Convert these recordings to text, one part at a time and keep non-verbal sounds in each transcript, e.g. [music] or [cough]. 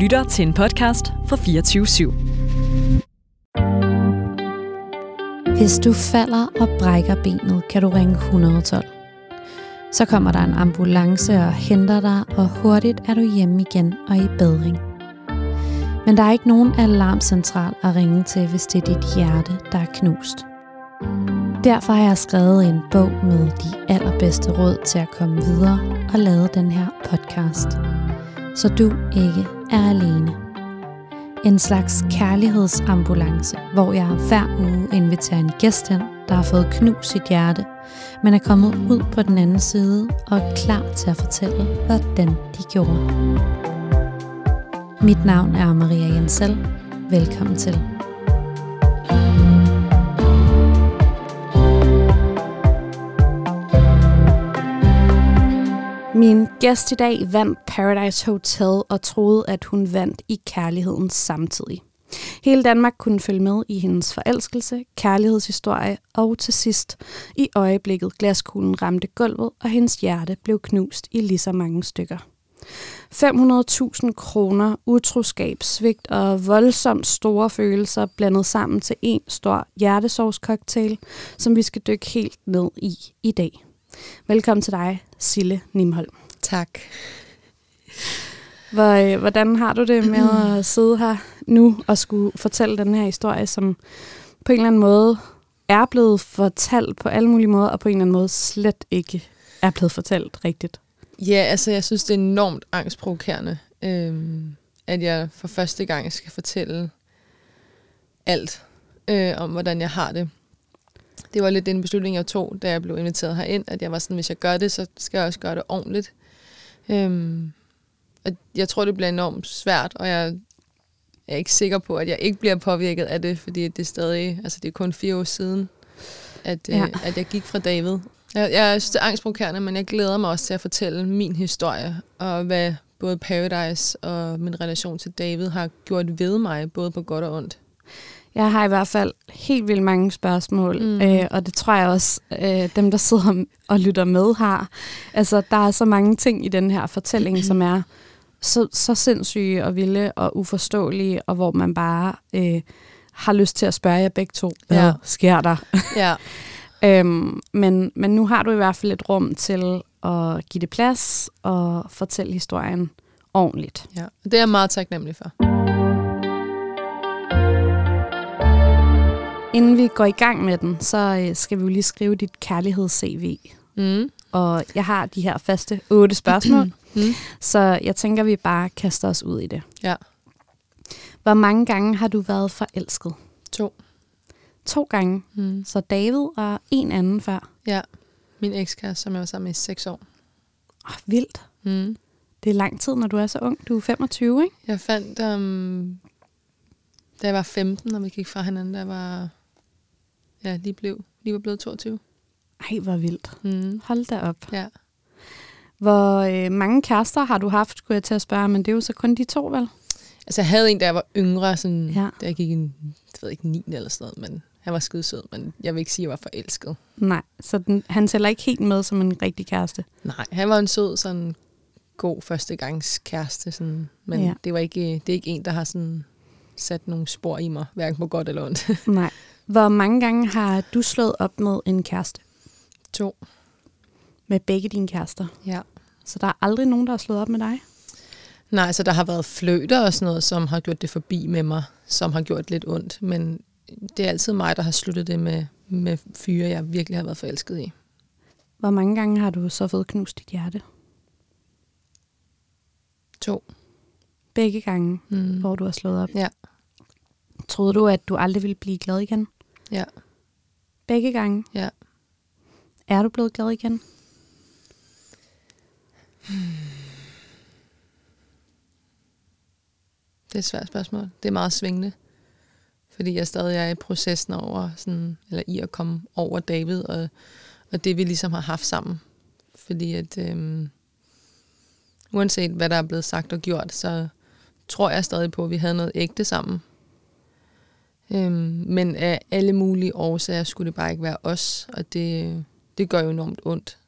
lytter til en podcast fra 24 /7. Hvis du falder og brækker benet, kan du ringe 112. Så kommer der en ambulance og henter dig, og hurtigt er du hjemme igen og i bedring. Men der er ikke nogen alarmcentral at ringe til, hvis det er dit hjerte, der er knust. Derfor har jeg skrevet en bog med de allerbedste råd til at komme videre og lavet den her podcast. Så du ikke er alene. En slags kærlighedsambulance, hvor jeg hver uge inviterer en gæst hen, der har fået knus sit hjerte, men er kommet ud på den anden side og er klar til at fortælle, hvordan de gjorde. Mit navn er Maria Jensel. Velkommen til. Min gæst i dag vandt Paradise Hotel og troede, at hun vandt i kærligheden samtidig. Hele Danmark kunne følge med i hendes forelskelse, kærlighedshistorie og til sidst i øjeblikket glaskuglen ramte gulvet, og hendes hjerte blev knust i lige så mange stykker. 500.000 kroner, utroskab, svigt og voldsomt store følelser blandet sammen til en stor hjertesovscocktail, som vi skal dykke helt ned i i dag. Velkommen til dig, Sille Nimholm. Tak. Hvor, hvordan har du det med [clears throat] at sidde her nu og skulle fortælle den her historie, som på en eller anden måde er blevet fortalt på alle mulige måder, og på en eller anden måde slet ikke er blevet fortalt rigtigt? Ja, altså jeg synes, det er enormt angstprovokerende, øhm, at jeg for første gang skal fortælle alt øh, om, hvordan jeg har det. Det var lidt en beslutning, jeg tog, da jeg blev inviteret herind, at jeg var sådan, hvis jeg gør det, så skal jeg også gøre det ordentligt. Øhm, og jeg tror, det bliver enormt svært, og jeg er ikke sikker på, at jeg ikke bliver påvirket af det, fordi det er stadig, altså det er kun fire år siden, at, ja. øh, at jeg gik fra David. Jeg, jeg synes, det er angstprovokerende, men jeg glæder mig også til at fortælle min historie, og hvad både Paradise og min relation til David har gjort ved mig, både på godt og ondt. Jeg har i hvert fald helt vildt mange spørgsmål, mm. øh, og det tror jeg også, øh, dem der sidder og lytter med har. Altså, der er så mange ting i den her fortælling, mm. som er så, så sindssyge og vilde og uforståelige, og hvor man bare øh, har lyst til at spørge jer begge to, hvad ja. sker der? Ja. [laughs] øhm, men, men nu har du i hvert fald et rum til at give det plads og fortælle historien ordentligt. Ja, det er jeg meget taknemmelig for. Inden vi går i gang med den, så øh, skal vi jo lige skrive dit kærligheds-CV. Mm. Og jeg har de her faste otte spørgsmål, [clears throat] mm. så jeg tænker, vi bare kaster os ud i det. Ja. Hvor mange gange har du været forelsket? To. To gange? Mm. Så David og en anden før? Ja. Min ekskæreste, som jeg var sammen med i seks år. Oh, vildt. Mm. Det er lang tid, når du er så ung. Du er 25, ikke? Jeg fandt, um, da jeg var 15, og vi gik fra hinanden, der var ja, lige, blev, lige var blevet 22. Ej, hvor vildt. Mm. Hold da op. Ja. Hvor øh, mange kærester har du haft, skulle jeg til at spørge, men det er jo så kun de to, vel? Altså, jeg havde en, der var yngre, sådan, ja. da jeg gik i, jeg ved ikke, 9 eller sådan noget, men han var skide sød, men jeg vil ikke sige, at jeg var forelsket. Nej, så den, han tæller ikke helt med som en rigtig kæreste? Nej, han var en sød, sådan god førstegangs kæreste, sådan, men ja. det, var ikke, det er ikke en, der har sådan sat nogle spor i mig, hverken på godt eller ondt. Nej. [laughs] Hvor mange gange har du slået op med en kæreste? To. Med begge dine kærester? Ja. Så der er aldrig nogen, der har slået op med dig? Nej, så der har været fløter og sådan noget, som har gjort det forbi med mig, som har gjort lidt ondt. Men det er altid mig, der har sluttet det med, med fyre, jeg virkelig har været forelsket i. Hvor mange gange har du så fået knust dit hjerte? To. Begge gange, mm. hvor du har slået op? Ja. Troede du, at du aldrig ville blive glad igen? Ja. Begge gange? Ja. Er du blevet glad igen? Hmm. Det er et svært spørgsmål. Det er meget svingende. Fordi jeg stadig er i processen over, sådan, eller i at komme over David, og, og det vi ligesom har haft sammen. Fordi at øhm, uanset hvad der er blevet sagt og gjort, så tror jeg stadig på, at vi havde noget ægte sammen. Øhm, men af alle mulige årsager skulle det bare ikke være os, og det, det gør jo enormt ondt,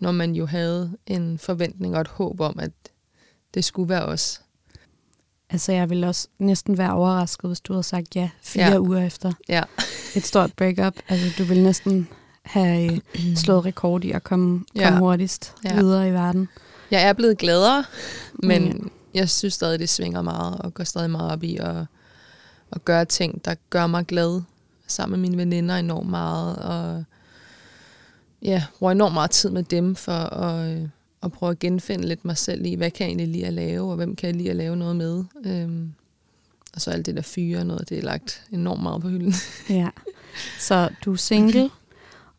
når man jo havde en forventning og et håb om, at det skulle være os. Altså, jeg ville også næsten være overrasket, hvis du havde sagt ja fire Ja. uger efter Ja. [laughs] et stort breakup. Altså, du ville næsten have øh, [clears throat] slået rekord i at komme, Ja. komme hurtigst Ja. videre i verden. Jeg er blevet gladere, men Ja. jeg synes stadig, det svinger meget, og går stadig meget op i at, at gøre ting, der gør mig glad. Sammen med mine veninder enormt meget, og ja, bruger enormt meget tid med dem for at, at prøve at genfinde lidt mig selv i, hvad kan jeg egentlig lide at lave, og hvem kan jeg lide at lave noget med. Øhm, og så alt det der fyre og noget, det er lagt enormt meget på hylden. Ja. Så du er single,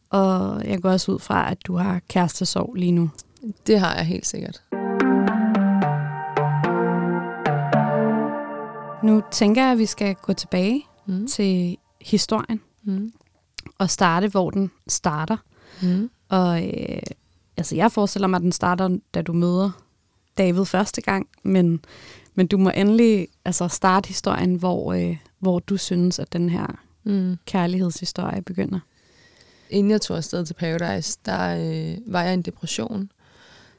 og jeg går også ud fra, at du har kærestesorg lige nu. Det har jeg helt sikkert. Nu tænker jeg, at vi skal gå tilbage Mm. til historien Mm. og starte, hvor den starter. Mm. Og øh, altså, jeg forestiller mig, at den starter, da du møder David første gang, men, men du må endelig altså, starte historien, hvor, øh, hvor du synes, at den her Mm. kærlighedshistorie begynder. inden jeg tog afsted til Paradise, der øh, var jeg i en depression.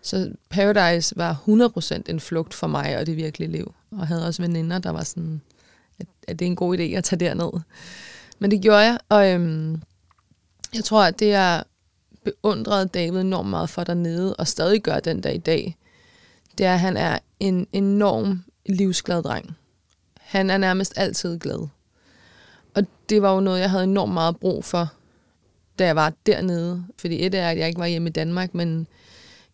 Så Paradise var 100% en flugt for mig og det virkelige liv. Og havde også veninder, der var sådan, at, at det er en god idé at tage derned. Men det gjorde jeg, og øhm, jeg tror, at det er beundret David enormt meget for dernede, og stadig gør den dag i dag, det er, at han er en enorm livsglad dreng. Han er nærmest altid glad. Og det var jo noget, jeg havde enormt meget brug for, da jeg var dernede. Fordi et er, at jeg ikke var hjemme i Danmark, men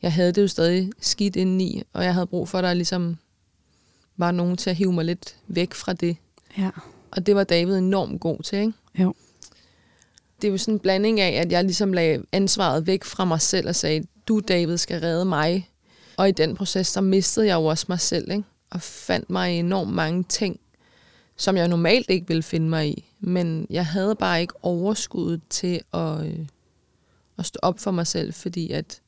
jeg havde det jo stadig skidt indeni, og jeg havde brug for, at der ligesom var nogen til at hive mig lidt væk fra det. Ja. Og det var David enormt god til, ikke? Jo. Det er jo sådan en blanding af, at jeg ligesom lagde ansvaret væk fra mig selv og sagde, du David skal redde mig. Og i den proces, så mistede jeg jo også mig selv, ikke? Og fandt mig enormt mange ting, som jeg normalt ikke ville finde mig i. Men jeg havde bare ikke overskuddet til at, øh, at stå op for mig selv, fordi at,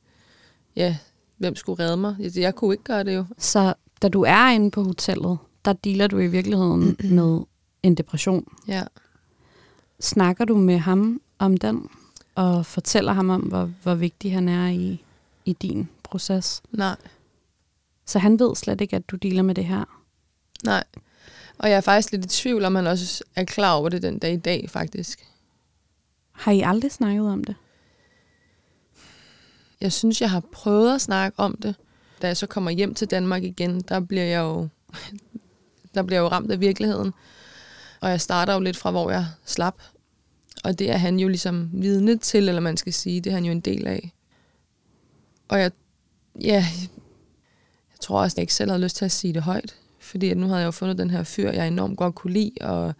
ja, hvem skulle redde mig? Jeg, jeg kunne ikke gøre det jo. Så da du er inde på hotellet, der dealer du i virkeligheden [clears throat] med en depression. Ja. Snakker du med ham om den, og fortæller ham om, hvor, hvor vigtig han er i, i din proces? Nej. Så han ved slet ikke, at du dealer med det her. Nej. Og jeg er faktisk lidt i tvivl, om han også er klar over det den dag i dag, faktisk. Har I aldrig snakket om det? Jeg synes, jeg har prøvet at snakke om det. Da jeg så kommer hjem til Danmark igen, der bliver jeg jo, [laughs] der bliver jeg jo ramt af virkeligheden. Og jeg starter jo lidt fra, hvor jeg slap. Og det er han jo ligesom vidne til, eller man skal sige, det er han jo en del af. Og jeg, ja, jeg tror også, at jeg ikke selv havde lyst til at sige det højt. Fordi at nu havde jeg jo fundet den her fyr, jeg enormt godt kunne lide, og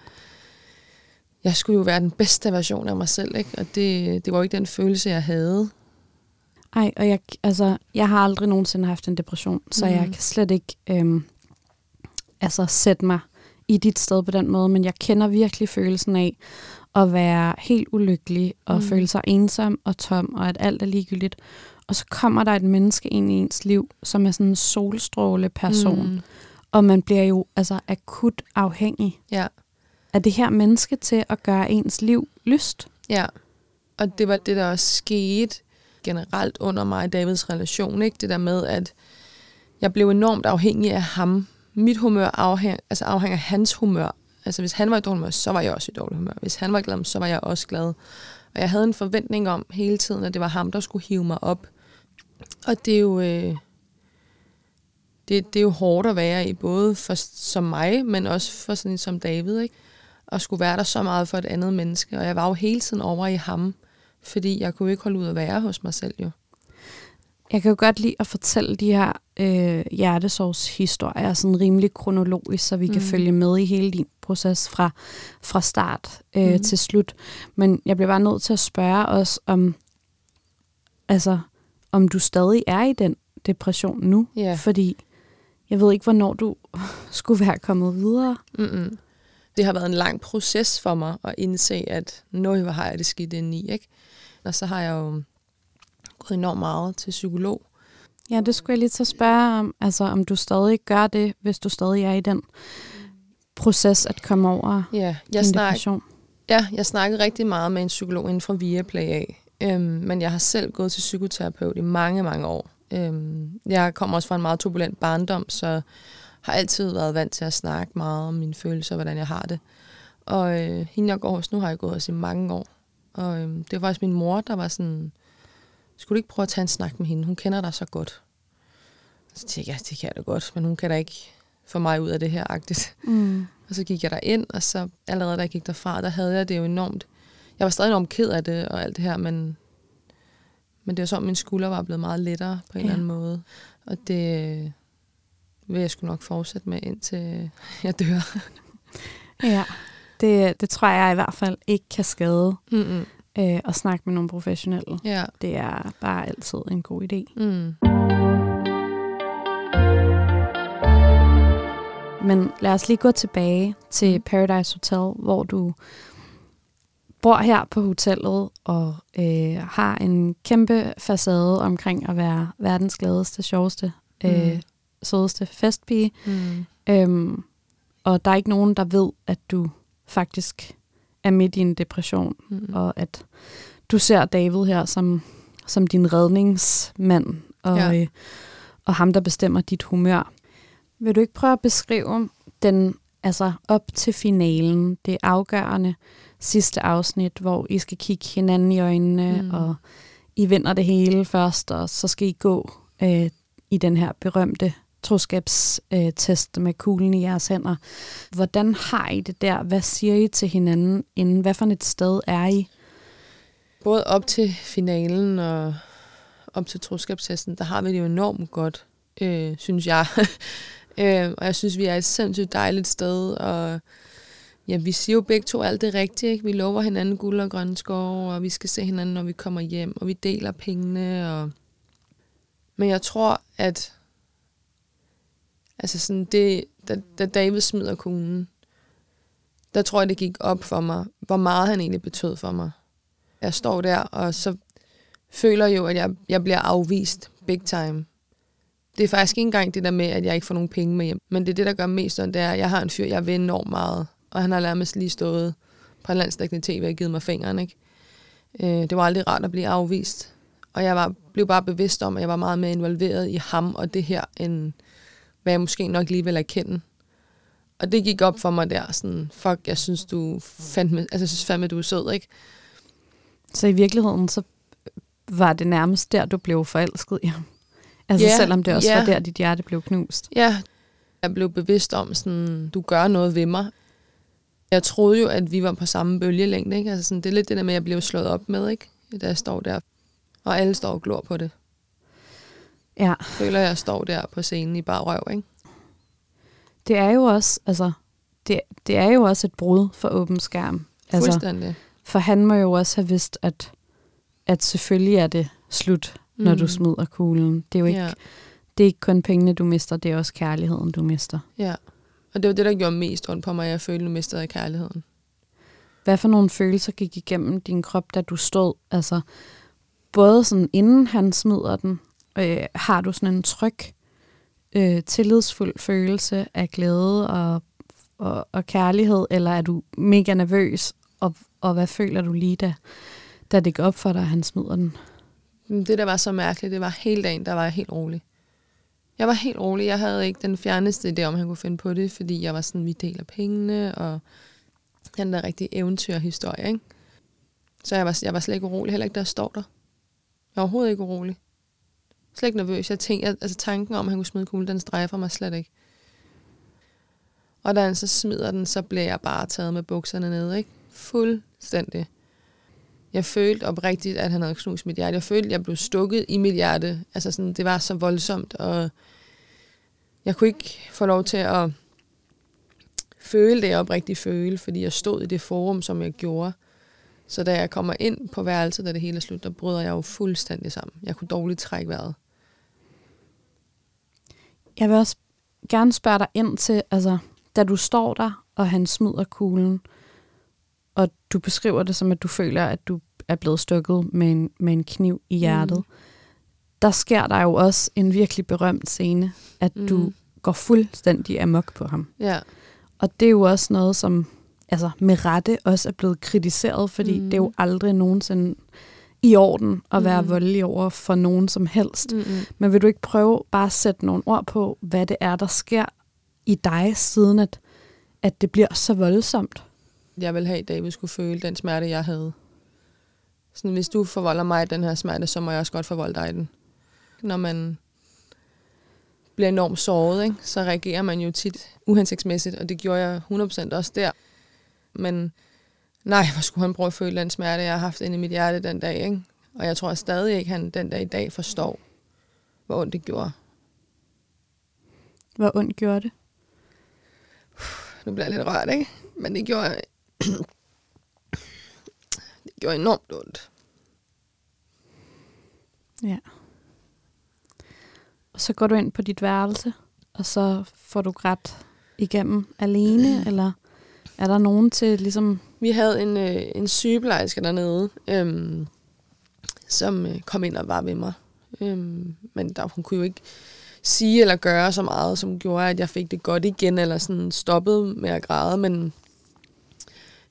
jeg skulle jo være den bedste version af mig selv, ikke? Og det, det var jo ikke den følelse, jeg havde. Ej, og jeg, altså, jeg har aldrig nogensinde haft en depression, så Mhm. jeg kan slet ikke øhm, altså, sætte mig i dit sted på den måde, men jeg kender virkelig følelsen af at være helt ulykkelig og Mm. mm. føle sig ensom og tom, og at alt er ligegyldigt. Og så kommer der et menneske ind i ens liv, som er sådan en solstråle person, mm. Mm, og man bliver jo altså akut afhængig ja. af det her menneske til at gøre ens liv lyst. Ja, og det var det, der også skete generelt under mig og Davids relation. Ikke? Det der med, at jeg blev enormt afhængig af ham. Mit humør afhæng, altså afhænger af hans humør. Altså hvis han var i dårlig humør, så var jeg også i dårlig humør. Hvis han var glad, så var jeg også glad. Og jeg havde en forventning om hele tiden, at det var ham, der skulle hive mig op. Og det er jo, øh, det, det er jo hårdt at være i, både for, som mig, men også for sådan en som David, ikke? At skulle være der så meget for et andet menneske. Og jeg var jo hele tiden over i ham, fordi jeg kunne ikke holde ud at være hos mig selv jo. Jeg kan jo godt lide at fortælle de her øh, hjertesorgshistorier sådan rimelig kronologisk, så vi mm. kan følge med i hele din proces fra, fra start øh, mm. til slut. Men jeg bliver bare nødt til at spørge os om, altså, om du stadig er i den depression nu. Ja. Fordi jeg ved ikke, hvornår du [laughs] skulle være kommet videre. Mm-mm. Det har været en lang proces for mig at indse, at nu har jeg det skidt indeni, ikke? Og så har jeg jo gået enormt meget til psykolog. Ja, det skulle jeg lige til at spørge om, altså om du stadig gør det, hvis du stadig er i den proces at komme over Ja, jeg, snak, depression. ja, jeg snakkede rigtig meget med en psykolog inden fra Viaplay af. Øhm, men jeg har selv gået til psykoterapeut i mange, mange år. Øhm, jeg kommer også fra en meget turbulent barndom, så har altid været vant til at snakke meget om mine følelser, hvordan jeg har det. Og øh, hende, jeg går hos nu, har jeg gået hos i mange år. Og øh, det var faktisk min mor, der var sådan, skulle du ikke prøve at tage en snak med hende? Hun kender dig så godt. Så tænkte jeg, det kan jeg da godt, men hun kan da ikke få mig ud af det her agtigt. Mm. Og så gik jeg der ind, og så allerede da jeg gik derfra, der havde jeg det jo enormt. Jeg var stadig enormt ked af det og alt det her, men, men det var som, min skulder var blevet meget lettere på en Ja. eller anden måde. Og det vil jeg sgu nok fortsætte med, indtil jeg dør. Ja, det, det tror jeg i hvert fald ikke kan skade Mm-mm. øh, at snakke med nogle professionelle. Ja. Det er bare altid en god idé. Mm. Men lad os lige gå tilbage til Paradise Hotel, hvor du bor her på hotellet og øh, har en kæmpe facade omkring at være verdens gladeste, sjoveste, øh, Mm. sødeste festpige. Mm. Øhm, og der er ikke nogen, der ved, at du faktisk er midt i en depression, Mm. og at du ser David her som, som din redningsmand, og, Ja. øh, og ham, der bestemmer dit humør. Vil du ikke prøve at beskrive den, altså op til finalen, det afgørende sidste afsnit, hvor I skal kigge hinanden i øjnene, mm. og I vinder det hele først, og så skal I gå øh, i den her berømte troskabstest med kuglen i jeres hænder. Hvordan har I det der? Hvad siger I til hinanden inden? Hvad for et sted er I? Både op til finalen og op til troskabstesten, der har vi det jo enormt godt, øh, synes jeg. [laughs] øh, og jeg synes, vi er et sindssygt dejligt sted, og ja, vi siger jo begge to alt det rigtige. Ikke? Vi lover hinanden guld og grønne skove, og vi skal se hinanden, når vi kommer hjem, og vi deler pengene. Og... Men jeg tror, at altså sådan det, da, da David smider kuglen, der tror jeg, det gik op for mig, hvor meget han egentlig betød for mig. Jeg står der, og så føler jo, at jeg, jeg bliver afvist big time. Det er faktisk ikke engang det der med, at jeg ikke får nogen penge med hjem. Men det er det, der gør mest ondt, det er, at jeg har en fyr, jeg vil enormt meget. Og han har nærmest lige stået på en landsdækkende tv og givet mig fingeren. Ikke? Øh, det var aldrig rart at blive afvist. Og jeg var, blev bare bevidst om, at jeg var meget mere involveret i ham og det her, end hvad jeg måske nok lige vil erkende. Og det gik op for mig der, sådan, fuck, jeg synes, du fandme, altså, jeg synes fandme, du er sød, ikke? Så i virkeligheden, så var det nærmest der, du blev forelsket i ham. Altså Ja, selvom det også ja. var der, dit hjerte blev knust. Ja, jeg blev bevidst om, sådan, du gør noget ved mig. Jeg troede jo, at vi var på samme bølgelængde. Ikke? Altså sådan, det er lidt det der med, at jeg blev slået op med, ikke? da jeg står der. Og alle står og glor på det. Ja, Føler, jeg står der på scenen i bare røv. Ikke? det er jo også, altså, det, det er jo også et brud for åben skærm. Altså, Fuldstændig. for han må jo også have vidst, at, at selvfølgelig er det slut, når Mm. du smider kuglen. Det er jo ikke, Ja, det er ikke kun pengene, du mister, det er også kærligheden, du mister. ja. Og det var det, der gjorde mest ondt på mig. Jeg følte, at jeg mistede kærligheden. Hvad for nogle følelser gik igennem din krop, da du stod? Altså, både sådan inden han smider den, øh, har du sådan en tryg, øh, tillidsfuld følelse af glæde og, og, og kærlighed, eller er du mega nervøs, og, og hvad føler du lige, da, da det går op for dig, at han smider den? Mm, det, der var så mærkeligt, det var hele dagen, der var jeg helt rolig. Jeg var helt rolig. Jeg havde ikke den fjerneste idé, om han kunne finde på det, fordi jeg var sådan, vi deler pengene, og den der rigtig eventyrhistorie, ikke? Så jeg var, jeg var slet ikke urolig, heller ikke der står der. Jeg var overhovedet ikke urolig. Slet ikke nervøs. Jeg tænkte, altså tanken om, at han kunne smide kuglen, den strejfer mig slet ikke. Og da han så smider den, så blev jeg bare taget med bukserne ned, ikke? Fuldstændig. Jeg følte oprigtigt, at han havde knust mit hjerte. Jeg følte, at jeg blev stukket i mit hjerte. Altså sådan, det var så voldsomt, og jeg kunne ikke få lov til at føle det, jeg oprigtigt føle, fordi jeg stod i det forum, som jeg gjorde. Så da jeg kommer ind på værelset, da det hele er slut, der bryder jeg jo fuldstændig sammen. Jeg kunne dårligt trække vejret. Jeg vil også gerne spørge dig ind til, altså, da du står der, og han smider kuglen, og du beskriver det som, at du føler, at du er blevet stukket med en, med en kniv i hjertet. Mm. Der sker der jo også en virkelig berømt scene, at mm. du Mm. går fuldstændig amok på ham. Ja, Og det er jo også noget, som altså, med rette også er blevet kritiseret, fordi mm. Mm. det er jo aldrig nogensinde i orden at være Mm. voldelig over for nogen som helst. Mm-mm. Men vil du ikke prøve bare at sætte nogle ord på, hvad det er, der sker i dig, siden at, at det bliver så voldsomt? Jeg vil have, at David skulle føle den smerte, jeg havde. Sådan, hvis du forvolder mig den her smerte, så må jeg også godt forvolde dig den. Når man bliver enormt såret, ikke, så reagerer man jo tit uhensigtsmæssigt, og det gjorde jeg 100% også der. Men nej, hvor skulle han prøve at føle den smerte, jeg har haft inde i mit hjerte den dag. Ikke? Og jeg tror at stadig ikke, han den dag i dag forstår, hvor ondt det gjorde. Hvor ondt gjorde det? Nu bliver jeg lidt rørt, ikke? Men det gjorde, [clears throat] det gjorde enormt ondt. Ja. Og så går du ind på dit værelse, og så får du grædt igennem alene, [clears throat] eller er der nogen til ligesom... Vi havde en, øh, en sygeplejerske dernede, øhm, som øh, kom ind og var ved mig. Øhm, men der, hun kunne jo ikke sige eller gøre så meget, som gjorde, at jeg fik det godt igen, eller sådan stoppede med at græde, men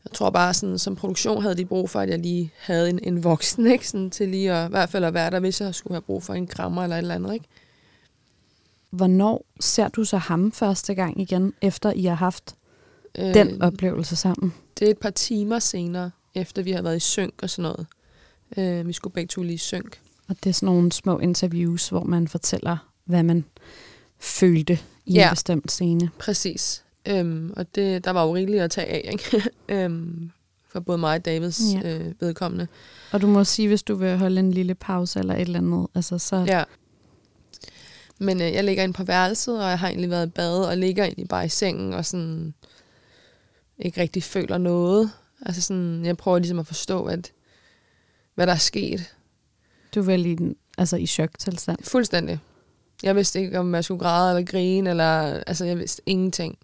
jeg tror bare, sådan, som produktion havde de brug for, at jeg lige havde en, en voksen, [laughs] ikke? Sådan, til lige at, i hvert fald at være der, hvis jeg skulle have brug for en krammer eller et eller andet. Ikke? Hvornår ser du så ham første gang igen, efter I har haft øh, den oplevelse sammen? Det er et par timer senere, efter vi har været i synk og sådan noget. Øh, vi skulle begge to lige synk. Og det er sådan nogle små interviews, hvor man fortæller, hvad man følte i ja. en bestemt scene. Præcis. Øhm, og det, der var jo rigeligt at tage af, ikke? [laughs] øhm, for både mig og Davids ja. øh, vedkommende. Og du må sige, hvis du vil holde en lille pause eller et eller andet, altså så... Ja. Men øh, jeg ligger inde på værelset, og jeg har egentlig været i bad, og ligger egentlig bare i sengen, og sådan ikke rigtig føler noget. Altså sådan, jeg prøver ligesom at forstå, at, hvad der er sket. Du er vel i, altså i choktilstand? Fuldstændig. Jeg vidste ikke, om jeg skulle græde eller grine, eller, altså jeg vidste ingenting.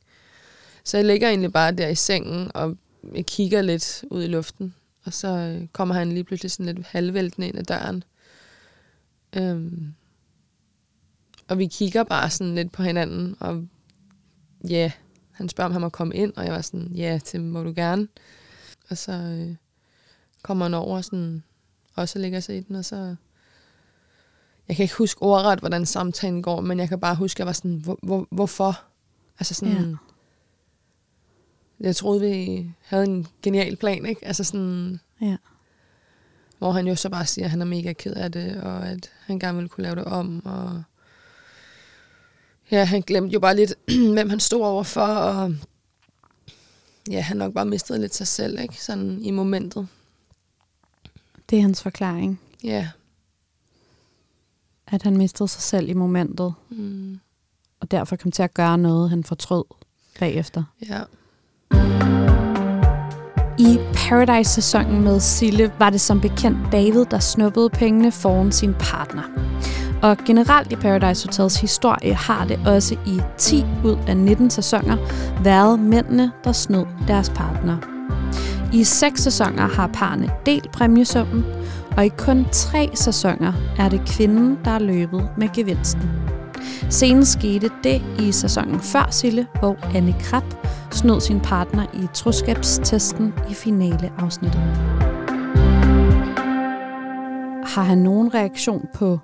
Så jeg ligger egentlig bare der i sengen, og jeg kigger lidt ud i luften. Og så øh, kommer han lige pludselig sådan lidt halvvæltende ind ad døren. Øhm, og vi kigger bare sådan lidt på hinanden, og ja, yeah, han spørger, om han må komme ind, og jeg var sådan, ja, det må du gerne. Og så øh, kommer han over sådan, og så ligger sig i den, og så... Jeg kan ikke huske ordret, hvordan samtalen går, men jeg kan bare huske, at jeg var sådan, hvor, hvor, hvorfor? Altså sådan... Ja. Jeg troede, vi havde en genial plan, ikke? Altså sådan... Ja. Hvor han jo så bare siger, at han er mega ked af det, og at han gerne ville kunne lave det om, og ja, han glemte jo bare lidt, [clears throat] hvem han stod overfor, og ja, han nok bare mistet lidt sig selv, ikke? Sådan i momentet. Det er hans forklaring. Ja. At han mistede sig selv i momentet. Mm. Og derfor kom til at gøre noget, han fortrød bagefter. Ja. I Paradise-sæsonen med Sille var det som bekendt David, der snuppede pengene foran sin partner. Og generelt i Paradise Hotels historie har det også i 10 ud af 19 sæsoner været mændene, der snød deres partner. I seks sæsoner har parne delt præmiesummen, og i kun tre sæsoner er det kvinden, der er løbet med gevinsten. Senest skete det i sæsonen før Sille, hvor Anne Krab snød sin partner i troskabstesten i finaleafsnittet. Har han nogen reaktion på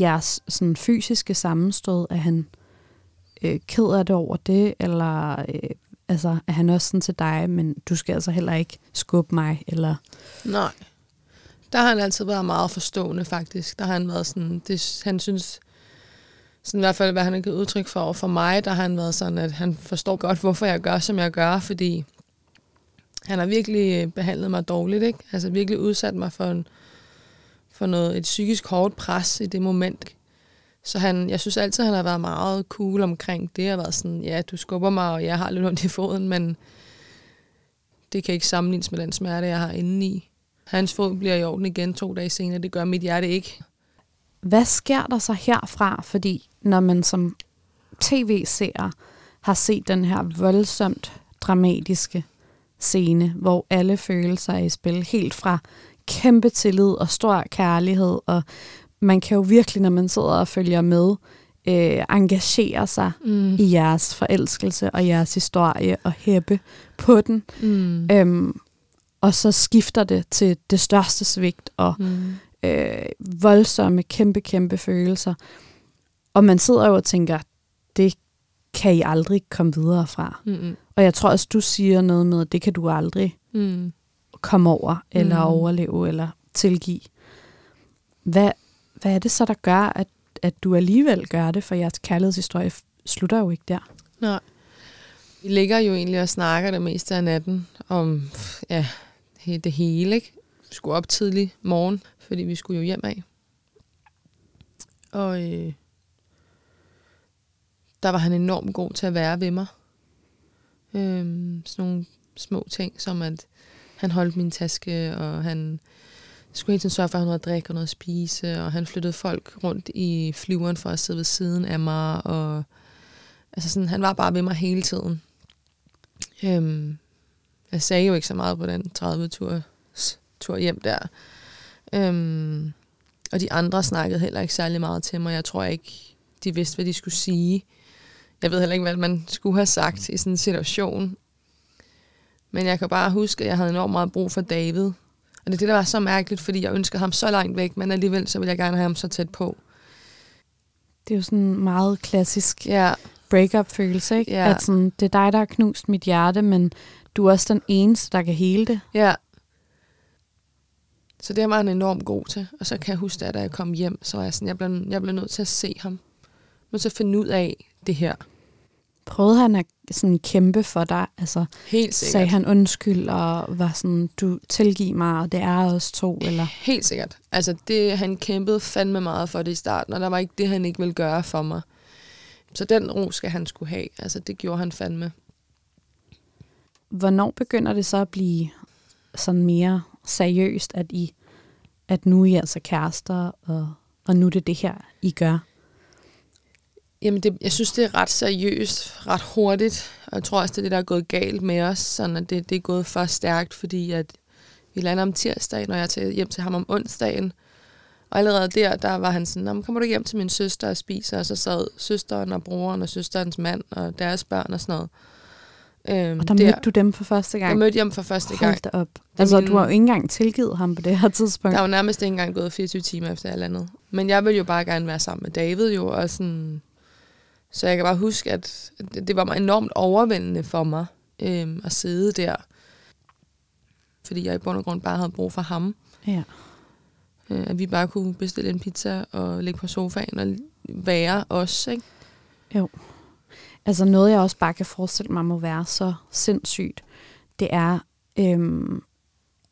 jeres sådan, fysiske sammenstød? Er han øh, ked af det over det, eller øh, altså, er han også sådan til dig, men du skal altså heller ikke skubbe mig? Eller? Nej. Der har han altid været meget forstående, faktisk. Der har han været sådan, det, han synes, sådan i hvert fald, hvad han har givet udtryk for over for mig, der har han været sådan, at han forstår godt, hvorfor jeg gør, som jeg gør, fordi han har virkelig øh, behandlet mig dårligt, ikke? Altså virkelig udsat mig for en, for noget, et psykisk hårdt pres i det moment. Så han, jeg synes altid, han har været meget cool omkring det. Jeg har været sådan, ja, du skubber mig, og jeg har lidt ondt i foden, men det kan ikke sammenlignes med den smerte, jeg har inde i. Hans fod bliver i orden igen to dage senere. Det gør mit hjerte ikke. Hvad sker der så herfra? Fordi når man som tv-seer har set den her voldsomt dramatiske scene, hvor alle følelser er i spil, helt fra kæmpe tillid og stor kærlighed, og man kan jo virkelig, når man sidder og følger med, øh, engagere sig mm. i jeres forelskelse og jeres historie og hæppe på den. Mm. Øhm, og så skifter det til det største svigt og mm. øh, voldsomme, kæmpe, kæmpe følelser. Og man sidder jo og tænker, det kan I aldrig komme videre fra. Mm-mm. Og jeg tror også, du siger noget med, at det kan du aldrig Mm. Komme over, eller Mm. overleve, eller tilgive. Hvad, hvad er det så, der gør, at, at du alligevel gør det? For jeres kærlighedshistorie slutter jo ikke der. Nej. Vi ligger jo egentlig og snakker det meste af natten om ja, det hele. Ikke? Vi skulle op tidlig morgen, fordi vi skulle jo hjem af. Og øh, der var han enormt god til at være ved mig. Øhm, sådan nogle små ting, som at han holdt min taske, og han skulle hele tiden sørge for, at han havde drikke og noget at spise, og han flyttede folk rundt i flyveren for at sidde ved siden af mig, og altså sådan, han var bare ved mig hele tiden. Øhm, jeg sagde jo ikke så meget på den 30-tur tur hjem der. Øhm, og de andre snakkede heller ikke særlig meget til mig. Jeg tror ikke, de vidste, hvad de skulle sige. Jeg ved heller ikke, hvad man skulle have sagt i sådan en situation. Men jeg kan bare huske, at jeg havde enormt meget brug for David. Og det er det, der var så mærkeligt, fordi jeg ønskede ham så langt væk, men alligevel så ville jeg gerne have ham så tæt på. Det er jo sådan en meget klassisk Ja, breakup-følelse, ikke? Ja. At sådan, det er dig, der har knust mit hjerte, men du er også den eneste, der kan hele det. Ja. Så det var han enormt god til. Og så kan jeg huske, at da jeg kom hjem, så var jeg sådan, jeg blev, jeg blev nødt til at se ham. Jeg blev til at finde ud af det her. Prøvede han at sådan kæmpe for dig? Altså, Helt sikkert. sagde han undskyld og var sådan, du tilgiv mig, og det er os to, eller? Helt sikkert. Altså, det, han kæmpede fandme meget for det i starten, og der var ikke det, han ikke ville gøre for mig. Så den ro skal han skulle have. Altså, det gjorde han fandme. Hvornår begynder det så at blive sådan mere seriøst, at I at nu er I altså kærester, og, og nu er det det her, I gør? Jamen, det, jeg synes, det er ret seriøst, ret hurtigt. Og jeg tror også, det er det, der er gået galt med os. Sådan at det, det er gået for stærkt, fordi at vi lander om tirsdagen, og jeg tager hjem til ham om onsdagen. Og allerede der, der var han sådan, "Nå, kommer du hjem til min søster og spiser? Og så sad søsteren og broren og søsterens mand og deres børn og sådan noget. Øhm, Og der mødte du dem for første Jeg gang? mødte ham for første gang. Hold da op. Altså, min- du har jo ikke engang tilgivet ham på det her tidspunkt. Der var nærmest ikke engang gået 24 timer efter jeg landede. Men jeg ville jo bare gerne være sammen med David jo, og sådan... Så jeg kan bare huske, at det var enormt overvældende for mig øhm, at sidde der. Fordi jeg i bund og grund bare havde brug for ham. Ja. Øh, at vi bare kunne bestille en pizza og ligge på sofaen og være os, ikke? Altså noget, jeg også bare kan forestille mig må være så sindssygt, det er øhm,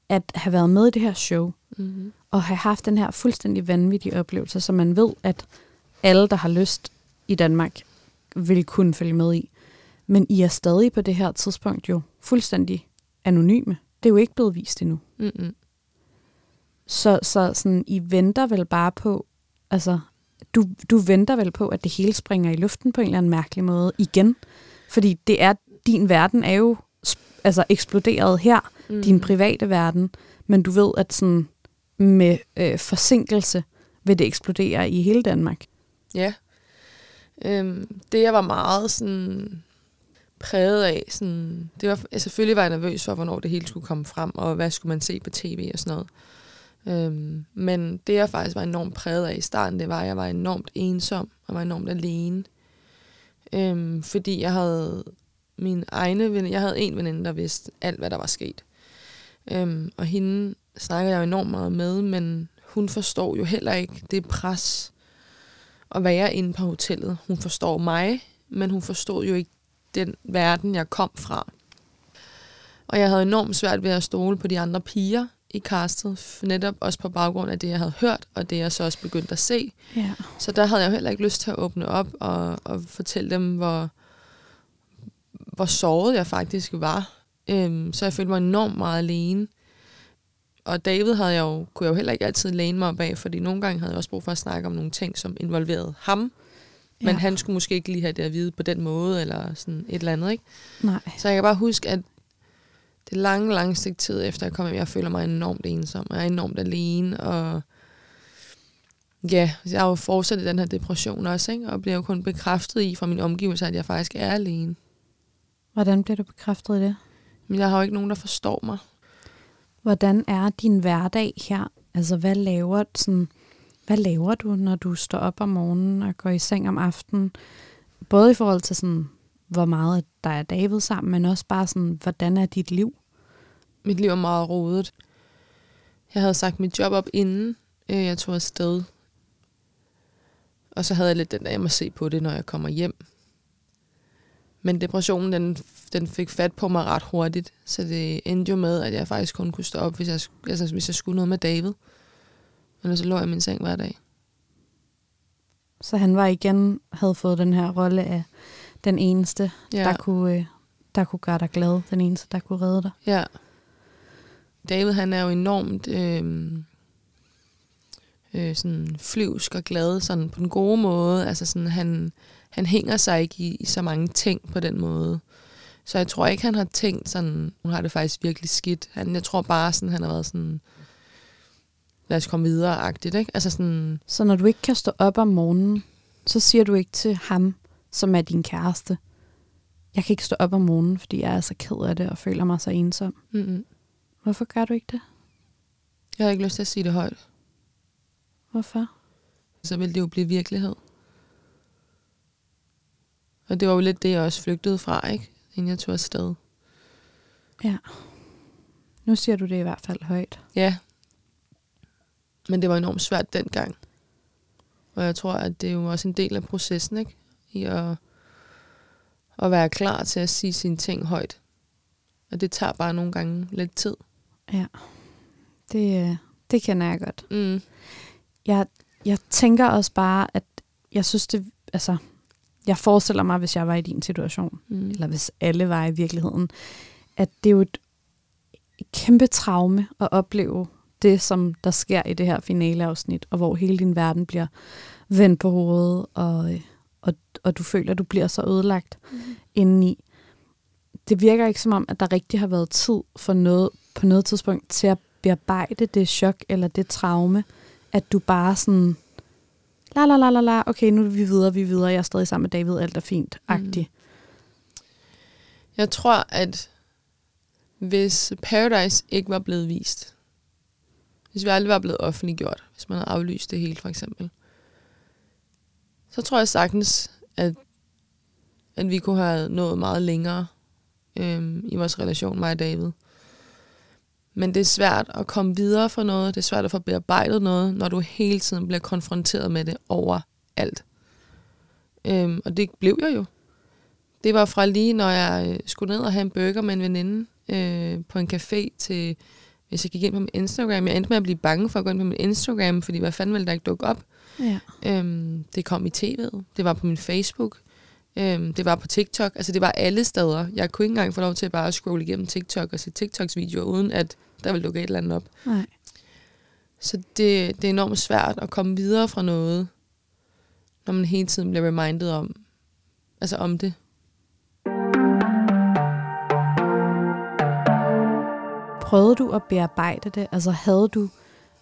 at have været med i det her show, Mm-hmm. og have haft den her fuldstændig vanvittige oplevelse, så man ved, at alle, der har lyst i Danmark, vil kunne følge med i. Men I er stadig på det her tidspunkt jo fuldstændig anonyme. Det er jo ikke blevet vist endnu. Mm-hmm. Så, så sådan, I venter vel bare på, altså, du, du venter vel på, at det hele springer i luften på en eller anden mærkelig måde igen. Fordi det er, din verden er jo altså, eksploderet her, mm. din private verden, men du ved, at sådan, med øh, forsinkelse vil det eksplodere i hele Danmark. Ja. Øhm, det jeg var meget sådan præget af, sådan, det var, jeg selvfølgelig var jeg nervøs for, hvornår det hele skulle komme frem, og hvad skulle man se på tv og sådan noget. Øhm, men det jeg faktisk var enormt præget af i starten, det var, at jeg var enormt ensom, og var enormt alene. Øhm, fordi jeg havde mine egne venner, jeg havde en veninde, der vidste alt, hvad der var sket. Øhm, og hende snakker jeg jo enormt meget med, men hun forstår jo heller ikke det pres, at være inde på hotellet. Hun forstår mig, men hun forstod jo ikke den verden, jeg kom fra. Og jeg havde enormt svært ved at stole på de andre piger i castet, netop også på baggrund af det, jeg havde hørt, og det, jeg så også begyndte at se. Ja. Så der havde jeg jo heller ikke lyst til at åbne op og, og fortælle dem, hvor, hvor såret jeg faktisk var. Øhm, så jeg følte mig enormt meget alene. Og David havde jeg jo, kunne jeg jo heller ikke altid læne mig op af, fordi nogle gange havde jeg også brug for at snakke om nogle ting, som involverede ham. Men Ja. han skulle måske ikke lige have det at vide på den måde, eller sådan et eller andet, ikke? Nej. Så jeg kan bare huske, at det lange, lange stykke tid efter jeg kom hjem, jeg føler mig enormt ensom, og jeg er enormt alene, og ja, jeg har jo fortsat i den her depression også, ikke? og bliver jo kun bekræftet i fra min omgivelser, at jeg faktisk er alene. Hvordan bliver du bekræftet i det? Men jeg har jo ikke nogen, der forstår mig. Hvordan er din hverdag her? Altså, hvad laver, sådan, hvad laver du, når du står op om morgenen og går i seng om aftenen? både i forhold til sådan, hvor meget der er David sammen, men også bare sådan, hvordan er dit liv? Mit liv er meget rodet. Jeg havde sagt mit job op inden øh, jeg tog afsted. Og så havde jeg lidt den der, jeg må se på det, når jeg kommer hjem. Men depressionen, den, den fik fat på mig ret hurtigt. Så det endte jo med, at jeg faktisk kun kunne stå op, hvis jeg, altså, hvis jeg skulle noget med David. Ellers så lå jeg i min seng hver dag. Så han var igen, havde fået den her rolle af den eneste, ja. der, kunne, øh, der kunne gøre dig glad. Den eneste, der kunne redde dig. Ja. David, han er jo enormt øh, øh, sådan flyvsk og glad sådan på den gode måde. Altså sådan, han, han hænger sig ikke i, i så mange ting på den måde. Så jeg tror ikke, han har tænkt sådan, hun har det faktisk virkelig skidt. Han, jeg tror bare, sådan, han har været sådan, lad os komme videre-agtigt. Ikke? Altså sådan, Så når du ikke kan stå op om morgenen, så siger du ikke til ham, som er din kæreste, jeg kan ikke stå op om morgenen, fordi jeg er så ked af det og føler mig så ensom. mm-mm. Hvorfor gør du ikke det? jeg har ikke lyst til at sige det højt. Hvorfor? Så vil det jo blive virkelighed. Og det var jo lidt det, jeg også flygtede fra, ikke? Inden jeg tog afsted. Ja. Nu siger du det i hvert fald højt. Ja. Men det var enormt svært dengang. Og jeg tror, at det er jo også en del af processen, ikke? I at, at være klar til at sige sine ting højt. Og det tager bare nogle gange lidt tid. Ja. Det, øh, det kender jeg godt. Mm. Jeg, jeg tænker også bare, at jeg synes det, altså, jeg forestiller mig, hvis jeg var i din situation, Mm. eller hvis alle var i virkeligheden, at det er jo et kæmpe traume at opleve det, som der sker i det her finaleafsnit, og hvor hele din verden bliver vendt på hovedet, og, og, og du føler, at du bliver så ødelagt Mm. indeni. Det virker ikke som om, at der rigtig har været tid for noget på noget tidspunkt til at bearbejde det chok eller det traume, at du bare sådan, la la la la la, okay, nu er vi videre, vi er videre, jeg er stadig sammen med David, alt er fint, agtigt. Jeg tror, at hvis Paradise ikke var blevet vist, hvis vi aldrig var blevet offentliggjort, hvis man havde aflyst det hele for eksempel, så tror jeg sagtens, at, at vi kunne have nået meget længere øhm, i vores relation, mig og David. Men det er svært at komme videre fra noget, det er svært at få bearbejdet noget, når du hele tiden bliver konfronteret med det over alt. Øhm, og det blev jeg jo. Det var fra lige, når jeg øh, skulle ned og have en burger med en veninde øh, på en café til, hvis jeg gik ind på min Instagram. Jeg endte med at blive bange for at gå ind på min Instagram, fordi hvad fanden ville der ikke dukke op? Ja. Øhm, det kom i tv'et, det var på min Facebook, øhm, det var på TikTok. Altså det var alle steder. Jeg kunne ikke engang få lov til bare at scrolle igennem TikTok og se TikToks videoer, uden at der ville dukke et eller andet op. Nej. Så det, det er enormt svært at komme videre fra noget, når man hele tiden bliver reminded om, altså om det. Prøvede du at bearbejde det? Altså havde du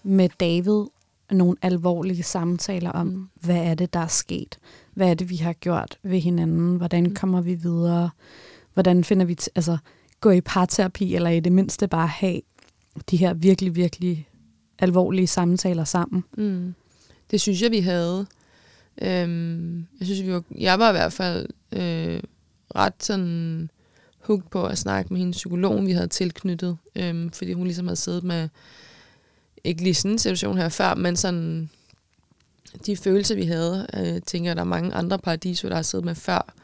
med David nogle alvorlige samtaler om, Mm. hvad er det, der er sket? Hvad er det, vi har gjort ved hinanden? Hvordan Mm. kommer vi videre? Hvordan finder vi, altså gå i parterapi, eller i det mindste bare have de her virkelig, virkelig alvorlige samtaler sammen? Mm. Det synes jeg, vi havde. Øhm, jeg synes, vi var, jeg var i hvert fald øh, ret sådan hooked på at snakke med hendes psykolog, vi havde tilknyttet, øhm, fordi hun ligesom havde siddet med, ikke lige sådan en situation her før, men sådan de følelser, vi havde, øh, tænker jeg, der er mange andre paradiser, der har siddet med før.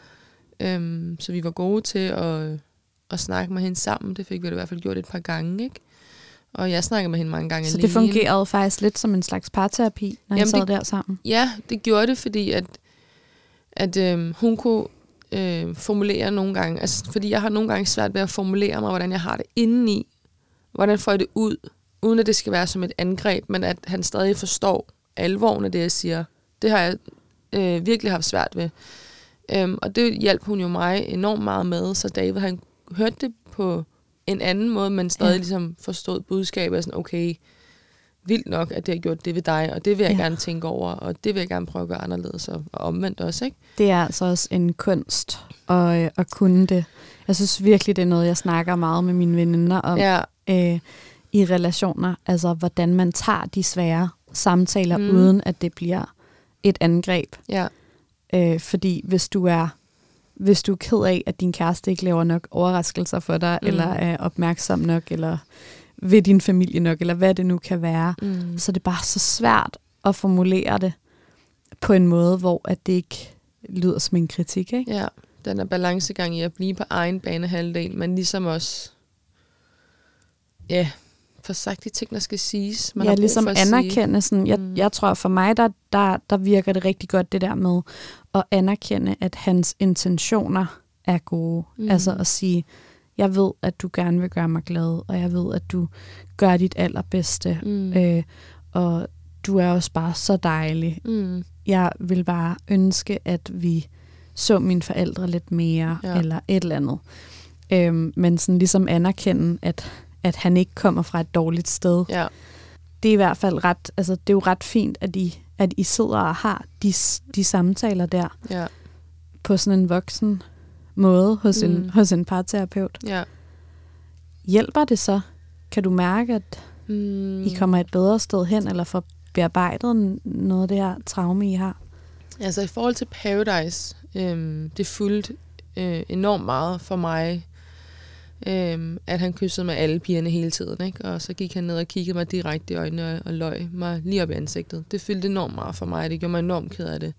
Øhm, så vi var gode til at, at snakke med hende sammen. Det fik vi da i hvert fald gjort et par gange, ikke? Og jeg snakkede med hende mange gange Så alene. det fungerede faktisk lidt som en slags parterapi, når I Jamen, sad det- der sammen? Ja, det gjorde det, fordi at, at øhm, hun kunne øh, formulere nogle gange, altså fordi jeg har nogle gange svært ved at formulere mig, hvordan jeg har det indeni. Hvordan får jeg det ud, uden at det skal være som et angreb, men at han stadig forstår alvoren af det, jeg siger. Det har jeg øh, virkelig haft svært ved. Øhm, og det hjalp hun jo mig enormt meget med, så David han hørte det på en anden måde, men stadig Ja. ligesom forstod budskabet af sådan, okay, vildt nok, at det har gjort det ved dig, og det vil jeg Ja. ja. gerne tænke over, og det vil jeg gerne prøve at gøre anderledes, og, og omvendt også, ikke? Det er altså også en kunst at, øh, at kunne det. Jeg synes virkelig, det er noget, jeg snakker meget med mine veninder om Ja, øh, i relationer. Altså, hvordan man tager de svære samtaler, mm. Uden at det bliver et angreb. ja, Øh, fordi hvis du er hvis du er ked af, at din kæreste ikke laver nok overraskelser for dig, mm. eller er opmærksom nok, eller ved din familie nok, eller hvad det nu kan være, Mm. så er det bare så svært at formulere det på en måde, hvor at det ikke lyder som en kritik. Ikke? Ja, den er balancegang i at blive på egen banehalvdel, men ligesom også, ja, for sagt de ting, der skal siges. Man ja, har ligesom for at sige. anerkende. Sådan, jeg, Mm. jeg tror, for mig, der, der, der virker det rigtig godt, det der med at anerkende, at hans intentioner er gode. Mm. Altså at sige, jeg ved, at du gerne vil gøre mig glad, og jeg ved, at du gør dit allerbedste, Mm. øh, og du er også bare så dejlig. Mm. Jeg vil bare ønske, at vi så mine forældre lidt mere. Ja. eller et eller andet. Øhm, men sådan ligesom anerkende, at, at han ikke kommer fra et dårligt sted. Ja, Det er i hvert fald ret, altså det er jo ret fint, at I, at I sidder og har de, de samtaler der ja, på sådan en voksen måde hos, mm. en, hos en parterapeut. ja. Hjælper det så? Kan du mærke, at Mm. I kommer et bedre sted hen, eller får bearbejdet noget af det her traume, I har? Altså i forhold til Paradise, øhm, det fyldte øh, enormt meget for mig, øhm, at han kyssede med alle pigerne hele tiden. Ikke? Og så gik han ned og kiggede mig direkte i øjnene og, og løg mig lige op i ansigtet. Det fyldte enormt meget for mig, det gjorde mig enormt ked af det.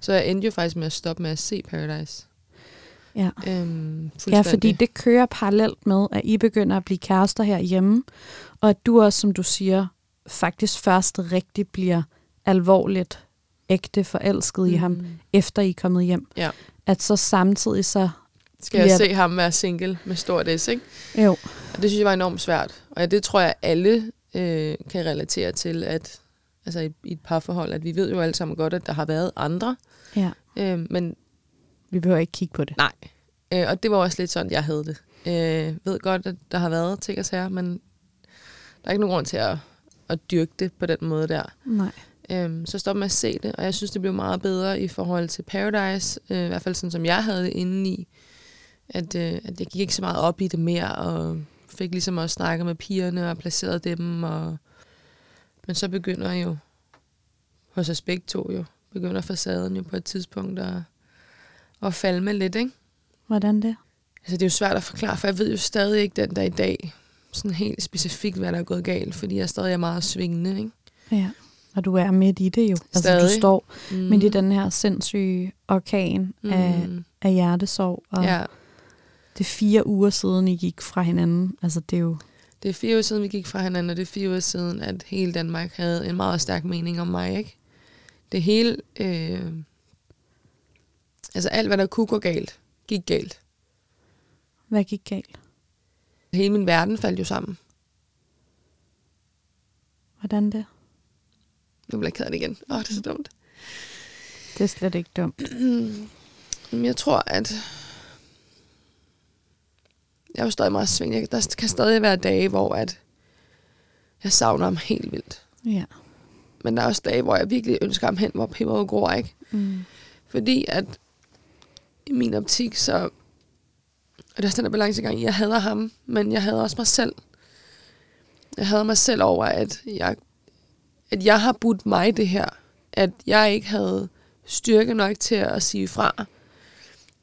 Så jeg endte jo faktisk med at stoppe med at se Paradise. Ja. Øhm, Ja, fordi det kører parallelt med, at I begynder at blive kærester herhjemme, og at du også, som du siger, faktisk først rigtig bliver alvorligt ægte forelsket mm. i ham, efter I er kommet hjem. Ja. At så samtidig så... Skal jeg se ham være single med stort S, ikke? Jo, Og det synes jeg var enormt svært. Og det tror jeg, alle øh, kan relatere til, at altså i, i et parforhold, at vi ved jo alle sammen godt, at der har været andre. ja. Øh, men Vi behøver ikke kigge på det. nej. Øh, og det var også lidt sådan, jeg havde det. Øh, ved godt, at der har været ting og sager, men der er ikke nogen grund til at, at dyrke det på den måde der. Nej. Øhm, så stop med at se det, og jeg synes, det blev meget bedre i forhold til Paradise, øh, i hvert fald sådan, som jeg havde det inde i, at, øh, at jeg gik ikke så meget op i det mere, og fik ligesom også snakket med pigerne og placeret dem, og men så begynder jo, hos os begge to jo, begynder facaden jo på et tidspunkt at, at falde med lidt, ikke? Hvordan det? Altså, det er jo svært at forklare, for jeg ved jo stadig ikke den dag i dag, sådan helt specifikt, hvad der er gået galt, fordi jeg stadig er meget svingende, ikke? Ja. Og du er midt i det jo. Altså, du Stadig. står Mm. midt i den her sindssyge orkan mm. af, Mm. af hjertesorg. Og Ja, det er fire uger siden, I gik fra hinanden. Altså, det er jo... det er fire år siden, vi gik fra hinanden, og det er fire år siden, at hele Danmark havde en meget stærk mening om mig, ikke? Det hele, øh, altså alt, hvad der kunne gå galt, gik galt. Hvad gik galt? Hele min verden faldt jo sammen. Hvordan det? Nu bliver jeg ked af det igen. Åh, oh, det er så dumt. Det er slet ikke dumt. [clears throat] Jeg tror, at jeg er jo stadig meget sving. Der kan stadig være dage, hvor at jeg savner ham helt vildt. Ja. Men der er også dage, hvor jeg virkelig ønsker ham hen, hvor pepperet gror, ikke? Mm. Fordi at i min optik, så og det er den der balancegang, jeg hader ham, men jeg hader også mig selv. Jeg hader mig selv over, at jeg, at jeg har budt mig det her. At jeg ikke havde styrke nok til at sige fra.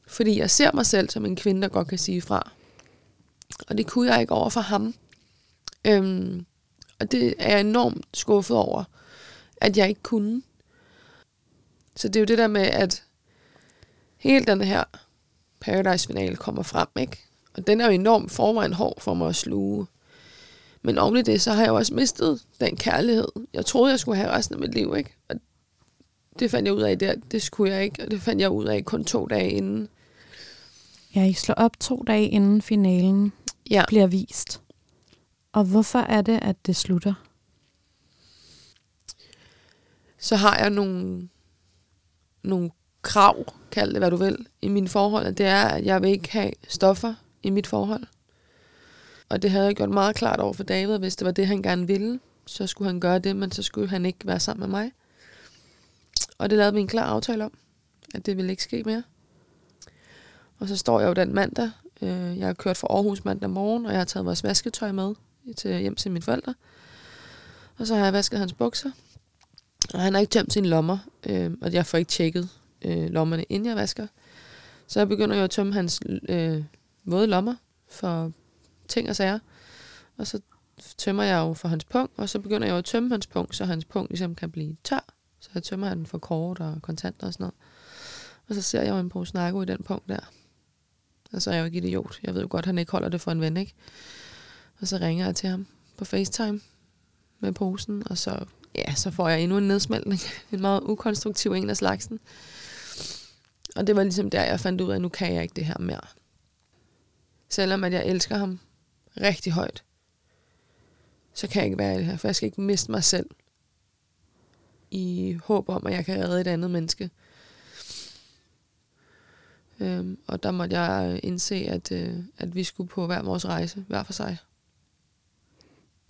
Fordi jeg ser mig selv som en kvinde, der godt kan sige fra. Og det kunne jeg ikke over for ham. Øhm, og det er jeg enormt skuffet over, at jeg ikke kunne. Så det er jo det der med, at hele den her Paradise-finale kommer frem, ikke? Og den er jo enormt forvejen hård for mig at sluge. Men oven i det, så har jeg jo også mistet den kærlighed. Jeg troede, jeg skulle have resten af mit liv, ikke? Og det fandt jeg ud af der. Det skulle jeg ikke, og det fandt jeg ud af kun to dage inden. Ja, I slår op to dage inden finalen Ja, bliver vist. Og hvorfor er det, at det slutter? så har jeg nogle, nogle krav, kald det hvad du vil, i mine forhold. Og det er, at jeg vil ikke have stoffer i mit forhold. Og det havde jeg gjort meget klart over for David, hvis det var det, han gerne ville, så skulle han gøre det, men så skulle han ikke være sammen med mig. Og det lavede vi en klar aftale om, at det ville ikke ske mere. Og så står jeg jo den mandag. Øh, jeg har kørt fra Aarhus mandag morgen, og jeg har taget vores vasketøj med til, hjem til mine forældre. Og så har jeg vasket hans bukser. Og han har ikke tømt sine lommer, øh, og jeg får ikke tjekket øh, lommerne, inden jeg vasker. Så jeg begynder jo at tømme hans øh, våde lommer for ting og sager. Og så tømmer jeg jo for hans punkt, og så begynder jeg jo at tømme hans punkt, så hans punkt ligesom kan blive tør. Så jeg tømmer den for kort og kontanter og sådan noget. Og så ser jeg jo en pose narko i den punkt der. Og så er jeg jo ikke idiot. Jeg ved jo godt, at han ikke holder det for en ven, ikke? Og så ringer jeg til ham på FaceTime med posen, og så, ja, så får jeg endnu en nedsmeltning. [laughs] En meget ukonstruktiv en af slagsen. Og det var ligesom der, jeg fandt ud af, at nu kan jeg ikke det her mere. Selvom at jeg elsker ham rigtig højt, så kan jeg ikke være i det her, for jeg skal ikke miste mig selv i håb om, at jeg kan redde et andet menneske. Øhm, og der måtte jeg indse, at, øh, at vi skulle på hver vores rejse, hver for sig.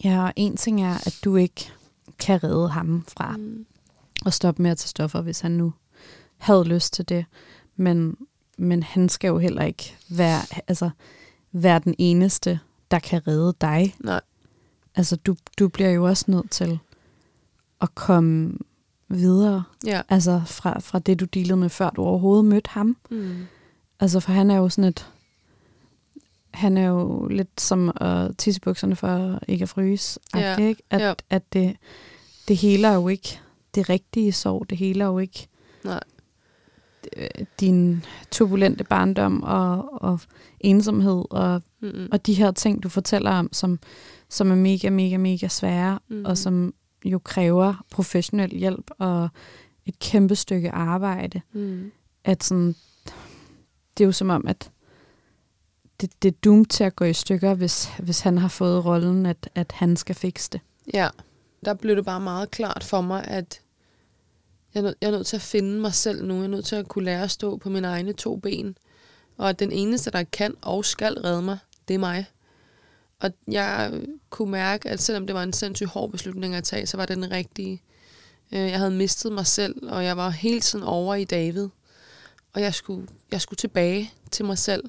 Ja, og en ting er, at du ikke kan redde ham fra mm. at stoppe med at tage stoffer, hvis han nu havde lyst til det. Men, men han skal jo heller ikke være, altså, være den eneste, der kan redde dig. Nej. Altså, du, du bliver jo også nødt til at komme videre. Ja. Altså, fra, fra det, du dealede med, før du overhovedet mødte ham. Mm. Altså, for han er jo sådan et... Han er jo lidt som at tisse bukserne for ikke at fryse. Ja, Ikke? At, ja. at det, det heler jo ikke det rigtige sorg. Det heler jo ikke Nej. øh, din turbulente barndom og, og ensomhed og, Mm-mm. og de her ting, du fortæller om, som, som er mega, mega, mega svære, Mhm. og som jo kræver professionel hjælp og et kæmpe stykke arbejde. Mm. At sådan, det er jo som om, at det, det er doomed til at gå i stykker, hvis, hvis han har fået rollen, at, at han skal fikse det. Ja, der blev det bare meget klart for mig, at jeg er, nød, jeg er nødt til at finde mig selv nu. Jeg er nødt til at kunne lære at stå på mine egne to ben. Og at den eneste, der kan og skal redde mig, det er mig. Og jeg kunne mærke, at selvom det var en sindssygt hård beslutning at tage, så var det den rigtige. Øh, jeg havde mistet mig selv, og jeg var hele tiden over i David. Og jeg skulle, jeg skulle tilbage til mig selv.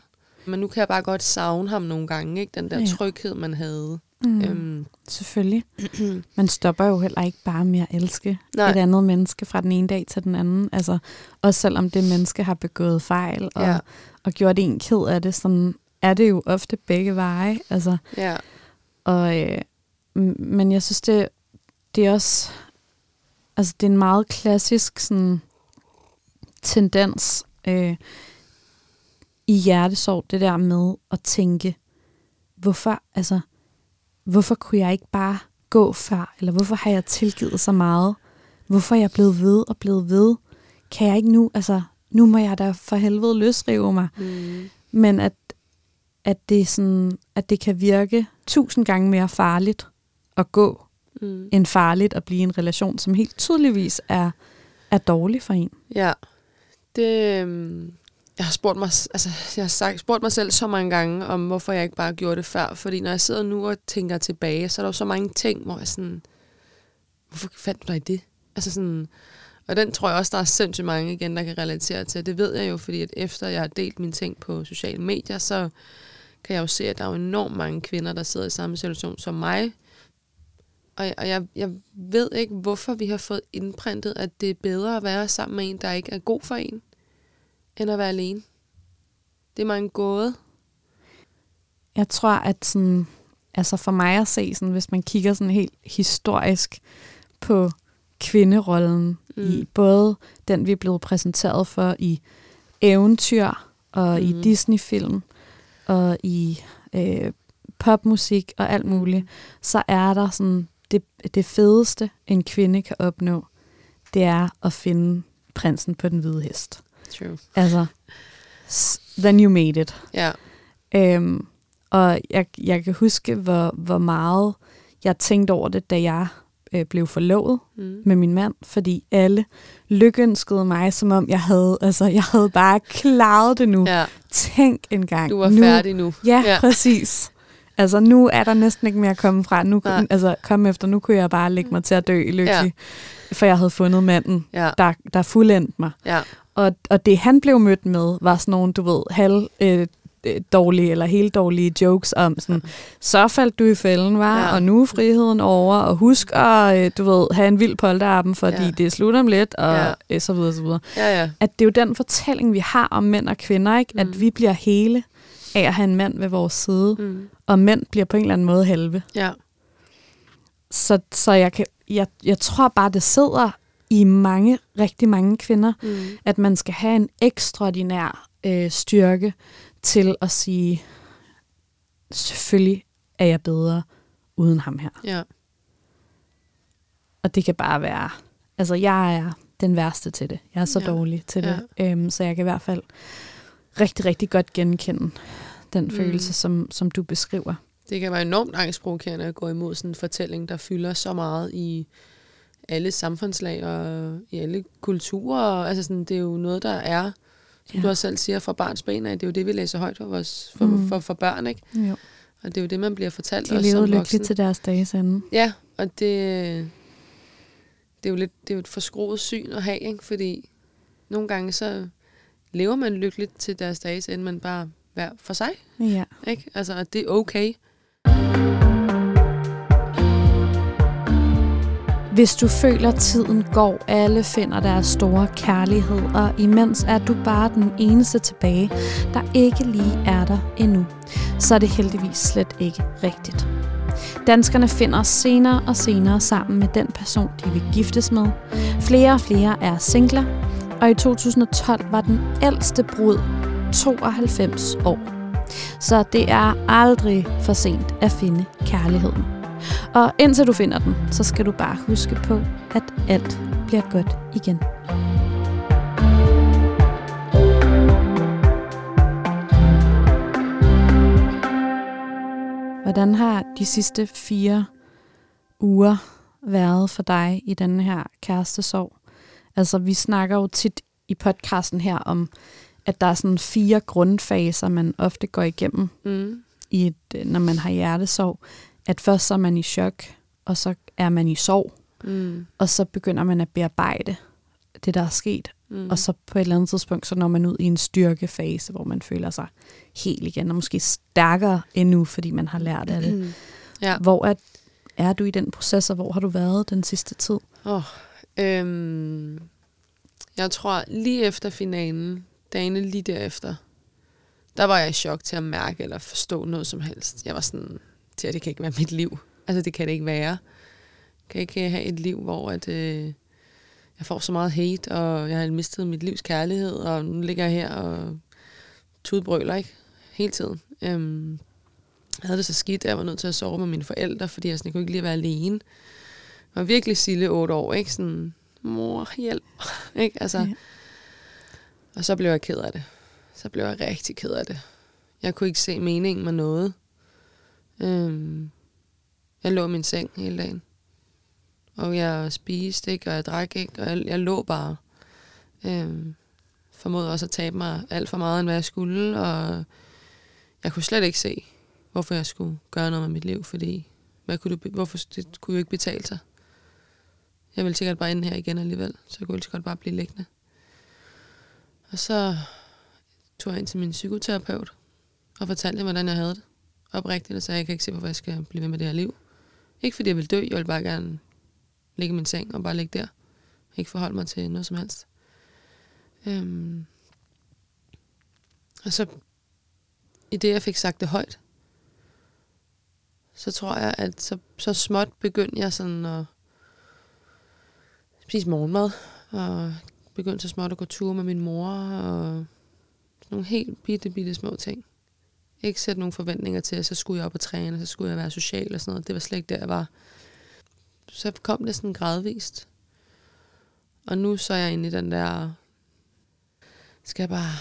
Men nu kan jeg bare godt savne ham nogle gange, ikke? Den der Ja. tryghed, man havde. Mm. Øhm, Selvfølgelig. [clears throat] Man stopper jo heller ikke bare med at elske Nej. et andet menneske fra den ene dag til den anden. Altså, også selvom det menneske har begået fejl og, Ja. og gjort en ked af det, sådan er det jo ofte begge veje. Altså, ja. og, øh, men jeg synes, det, det er også altså, det er en meget klassisk sådan, tendens øh, i hjertesorg, det der med at tænke, hvorfor, altså, hvorfor kunne jeg ikke bare gå før, eller hvorfor har jeg tilgivet så meget? Hvorfor er jeg blevet ved og blevet ved? Kan jeg ikke nu, altså, nu må jeg da for helvede løsrive mig. Mm. Men at, at, det sådan, at det kan virke tusind gange mere farligt at gå, Mm. end farligt at blive i en relation, som helt tydeligvis er, er dårlig for en. Ja, det, øhm, jeg har spurgt mig, altså, jeg har sagt, spurgt mig selv så mange gange, om hvorfor jeg ikke bare gjorde det før. Fordi når jeg sidder nu og tænker tilbage, så er der jo så mange ting, hvor jeg sådan, hvorfor fandt du dig i det? Altså sådan, og den tror jeg også, der er sindssygt mange igen, der kan relatere til. Det ved jeg jo, fordi at efter jeg har delt mine ting på sociale medier, så kan jeg jo se, at der er jo enormt mange kvinder, der sidder i samme situation som mig. Og, jeg- og jeg, jeg ved ikke, hvorfor vi har fået indprintet, at det er bedre at være sammen med en, der ikke er god for en, end at være alene. Det er mig en gåde. Jeg tror, at sådan, altså for mig at se, sådan, hvis man kigger sådan helt historisk på kvinderollen, mm. i både den, vi er blevet præsenteret for i eventyr og mm. i. Disney-film og i øh, popmusik og alt muligt, så er der sådan, det, det fedeste, en kvinde kan opnå, det er at finde prinsen på den hvide hest. True. Altså, then you made it. Ja. Øhm, og jeg, jeg kan huske, hvor, hvor meget jeg tænkte over det, da jeg øh, blev forlovet Mm. med min mand, fordi alle lykønskede mig, som om jeg havde, altså, jeg havde bare klaret det nu. ja. Tænk engang. Du var nu, færdig nu. Ja. ja, præcis. Altså, nu er der næsten ikke mere at komme fra. Nu, Nej. altså, kom efter, nu kunne jeg bare lægge mig til at dø lykkelig. Ja. For jeg havde fundet manden, Ja. der, der fuldendt mig. Ja. Og, og det han blev mødt med, var sådan nogle, du ved, halv øh, øh, dårlige eller helt dårlige jokes om sådan, så faldt du i fælden, var, Ja. og nu er friheden over, og husk at, øh, du ved, have en vild polterappen, fordi Ja. det slutter om lidt, og Ja. øh, så videre, så videre. Ja, ja. At det er jo den fortælling, vi har om mænd og kvinder, ikke? Mm. At vi bliver hele af at have en mand ved vores side, Mm. og mænd bliver på en eller anden måde halve. Ja. Så, så jeg, kan, jeg, jeg tror bare, det sidder i mange, rigtig mange kvinder, Mm. at man skal have en ekstraordinær øh, styrke til at sige, selvfølgelig er jeg bedre uden ham her. Ja. Og det kan bare være, altså jeg er den værste til det. Jeg er så Ja. ja. dårlig til det. Øhm, så jeg kan i hvert fald rigtig, rigtig godt genkende den Mm. følelse, som, som du beskriver. Det kan være enormt angstprovokerende at gå imod sådan en fortælling, der fylder så meget i alle samfundslag og i alle kulturer. Altså sådan, det er jo noget, der er, som ja. Du også selv siger, fra barns ben af. Det er jo det, vi læser højt for, vores, for, mm. For, for børn, ikke? Jo. Og det er jo det, man bliver fortalt De også levede som lykkeligt til deres dages ende. Ja, og det, det er jo lidt det er jo et forskroet syn at have, ikke? fordi nogle gange så lever man lykkeligt til deres dages ende, men bare hver for sig. Ja. Ikke? Altså, og det er okay. Hvis du føler, tiden går, alle finder deres store kærlighed, og imens er du bare den eneste tilbage, der ikke lige er der endnu, så er det heldigvis slet ikke rigtigt. Danskerne finder senere og senere sammen med den person, de vil giftes med. Flere og flere er singler, og i 2012 var den ældste brud 92 år. Så det er aldrig for sent at finde kærligheden. Og indtil du finder den, så skal du bare huske på, at alt bliver godt igen. Hvordan har de sidste fire uger været for dig i den her kærestesorg? Altså, vi snakker jo tit i podcasten her om, at der er sådan fire grundfaser, man ofte går igennem Mm. i et, øh, når man har hjertesorg, at først så er man i chok, og så er man i sorg, Mm. og så begynder man at bearbejde det, der er sket. Mm. Mm. Og så på et eller andet tidspunkt, så når man ud i en styrkefase, hvor man føler sig helt igen, og måske stærkere endnu, fordi man har lært af det. Mm. Ja. Hvor er, er du i den proces, og hvor har du været den sidste tid? Oh, øhm, jeg tror, lige efter finalen, dagene lige derefter, der var jeg i chok til at mærke eller forstå noget som helst. Jeg var sådan, til at det kan ikke være mit liv. Altså, det kan det ikke være. Jeg kan ikke have et liv, hvor at, øh, jeg får så meget hate, og jeg har mistet mit livs kærlighed, og nu ligger jeg her og tudbrøler, ikke? Hele tiden. Øhm, jeg havde det så skidt, at jeg var nødt til at sove med mine forældre, fordi jeg, sådan, jeg kunne ikke lige være alene. Var virkelig sille otte år, ikke? Sådan, mor, hjælp. [laughs] ikke? Altså, Ja. Og så blev jeg ked af det. Så blev jeg rigtig ked af det. Jeg kunne ikke se meningen med noget. Øhm, jeg lå i min seng hele dagen. Og jeg spiste ikke, og jeg drak ikke, og jeg, jeg lå bare. Øhm, formåede også at tabe mig alt for meget, end hvad jeg skulle, og jeg kunne slet ikke se, hvorfor jeg skulle gøre noget med mit liv, fordi hvad kunne be- hvorfor det kunne jo ikke betale sig. Jeg ville sikkert bare ind her igen alligevel, så jeg kunne lige så godt bare blive liggende. Og så tog jeg ind til min psykoterapeut og fortalte hvordan jeg havde det. Oprigtigt, og sagde, jeg kan ikke se, hvorfor jeg skal blive ved med det her liv. Ikke fordi jeg vil dø, jeg vil bare gerne ligge i min seng og bare ligge der. Ikke forholde mig til noget som helst. Øhm. Og så, i det jeg fik sagt det højt, så tror jeg, at så, så småt begyndte jeg sådan at spise morgenmad, og begyndte så småt at gå tur med min mor, og sådan nogle helt bitte, bitte små ting. Ikke sætte nogle forventninger til, at så skulle jeg op og træne, og så skulle jeg være social og sådan noget. Det var slet ikke der, jeg var. Så kom det sådan gradvist. Og nu så er jeg inde i den der, skal jeg bare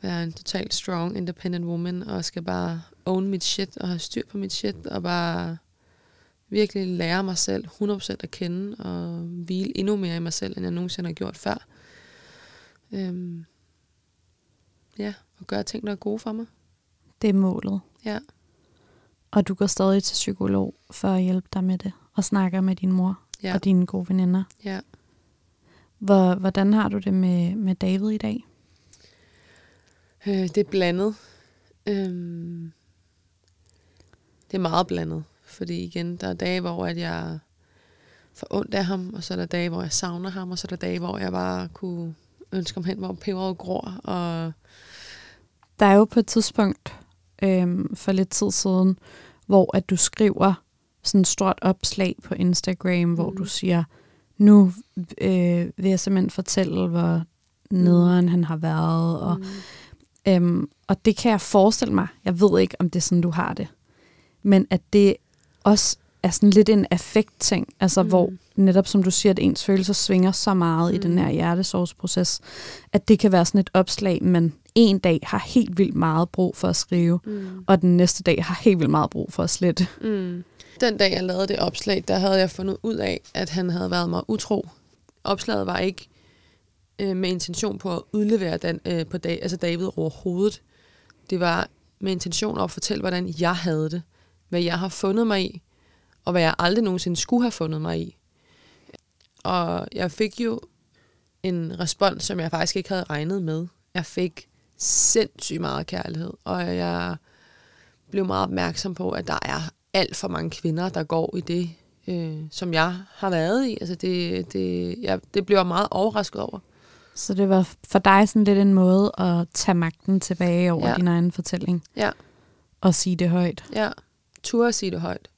være en totalt strong, independent woman, og skal bare own mit shit, og have styr på mit shit, og bare virkelig lære mig selv 100% at kende, og hvile endnu mere i mig selv, end jeg nogensinde har gjort før. Øhm, ja, og gøre ting, der er gode for mig. Det er målet. Ja. Og du går stadig til psykolog for at hjælpe dig med det, og snakker med din mor Ja. og dine gode veninder. Ja. Hvor, hvordan har du det med, med David i dag? Øh, det er blandet. Øhm, det er meget blandet, fordi igen, der er dage, hvor at jeg får ondt af ham, og så er der dage, hvor jeg savner ham, og så er der dage, hvor jeg bare kunne ønske om hen, hvor peberet gror, og Der er jo på et tidspunkt øhm, for lidt tid siden, hvor at du skriver sådan et stort opslag på Instagram, mm. hvor du siger, nu øh, vil jeg simpelthen fortælle, hvor nederen han har været. Og, mm, øhm, og det kan jeg forestille mig. Jeg ved ikke, om det er sådan, du har det. Men at det også er sådan lidt en affekt-ting. Altså Mm. hvor netop som du siger, at ens følelser svinger så meget mm. i den Mm. her hjertesorgsproces, at det kan være sådan et opslag, man en dag har helt vildt meget brug for at skrive, mm, og den næste dag har helt vildt meget brug for at slette. mm. Den dag, jeg lavede det opslag, der havde jeg fundet ud af, at han havde været mig utro. Opslaget var ikke øh, med intention på at udlevere den, øh, på dag, altså David overhovedet. Det var med intention at fortælle, hvordan jeg havde det. Hvad jeg har fundet mig i, og hvad jeg aldrig nogensinde skulle have fundet mig i. Og jeg fik jo en respons, som jeg faktisk ikke havde regnet med. Jeg fik sindssygt meget kærlighed, og jeg blev meget opmærksom på, at der er alt for mange kvinder, der går i det, øh, som jeg har været i. Altså det, det, jeg, det blev jeg meget overrasket over. Så det var for dig sådan lidt en måde at tage magten tilbage over ja. Din egen fortælling. Ja. Og sige det højt. Ja, turde sige det højt.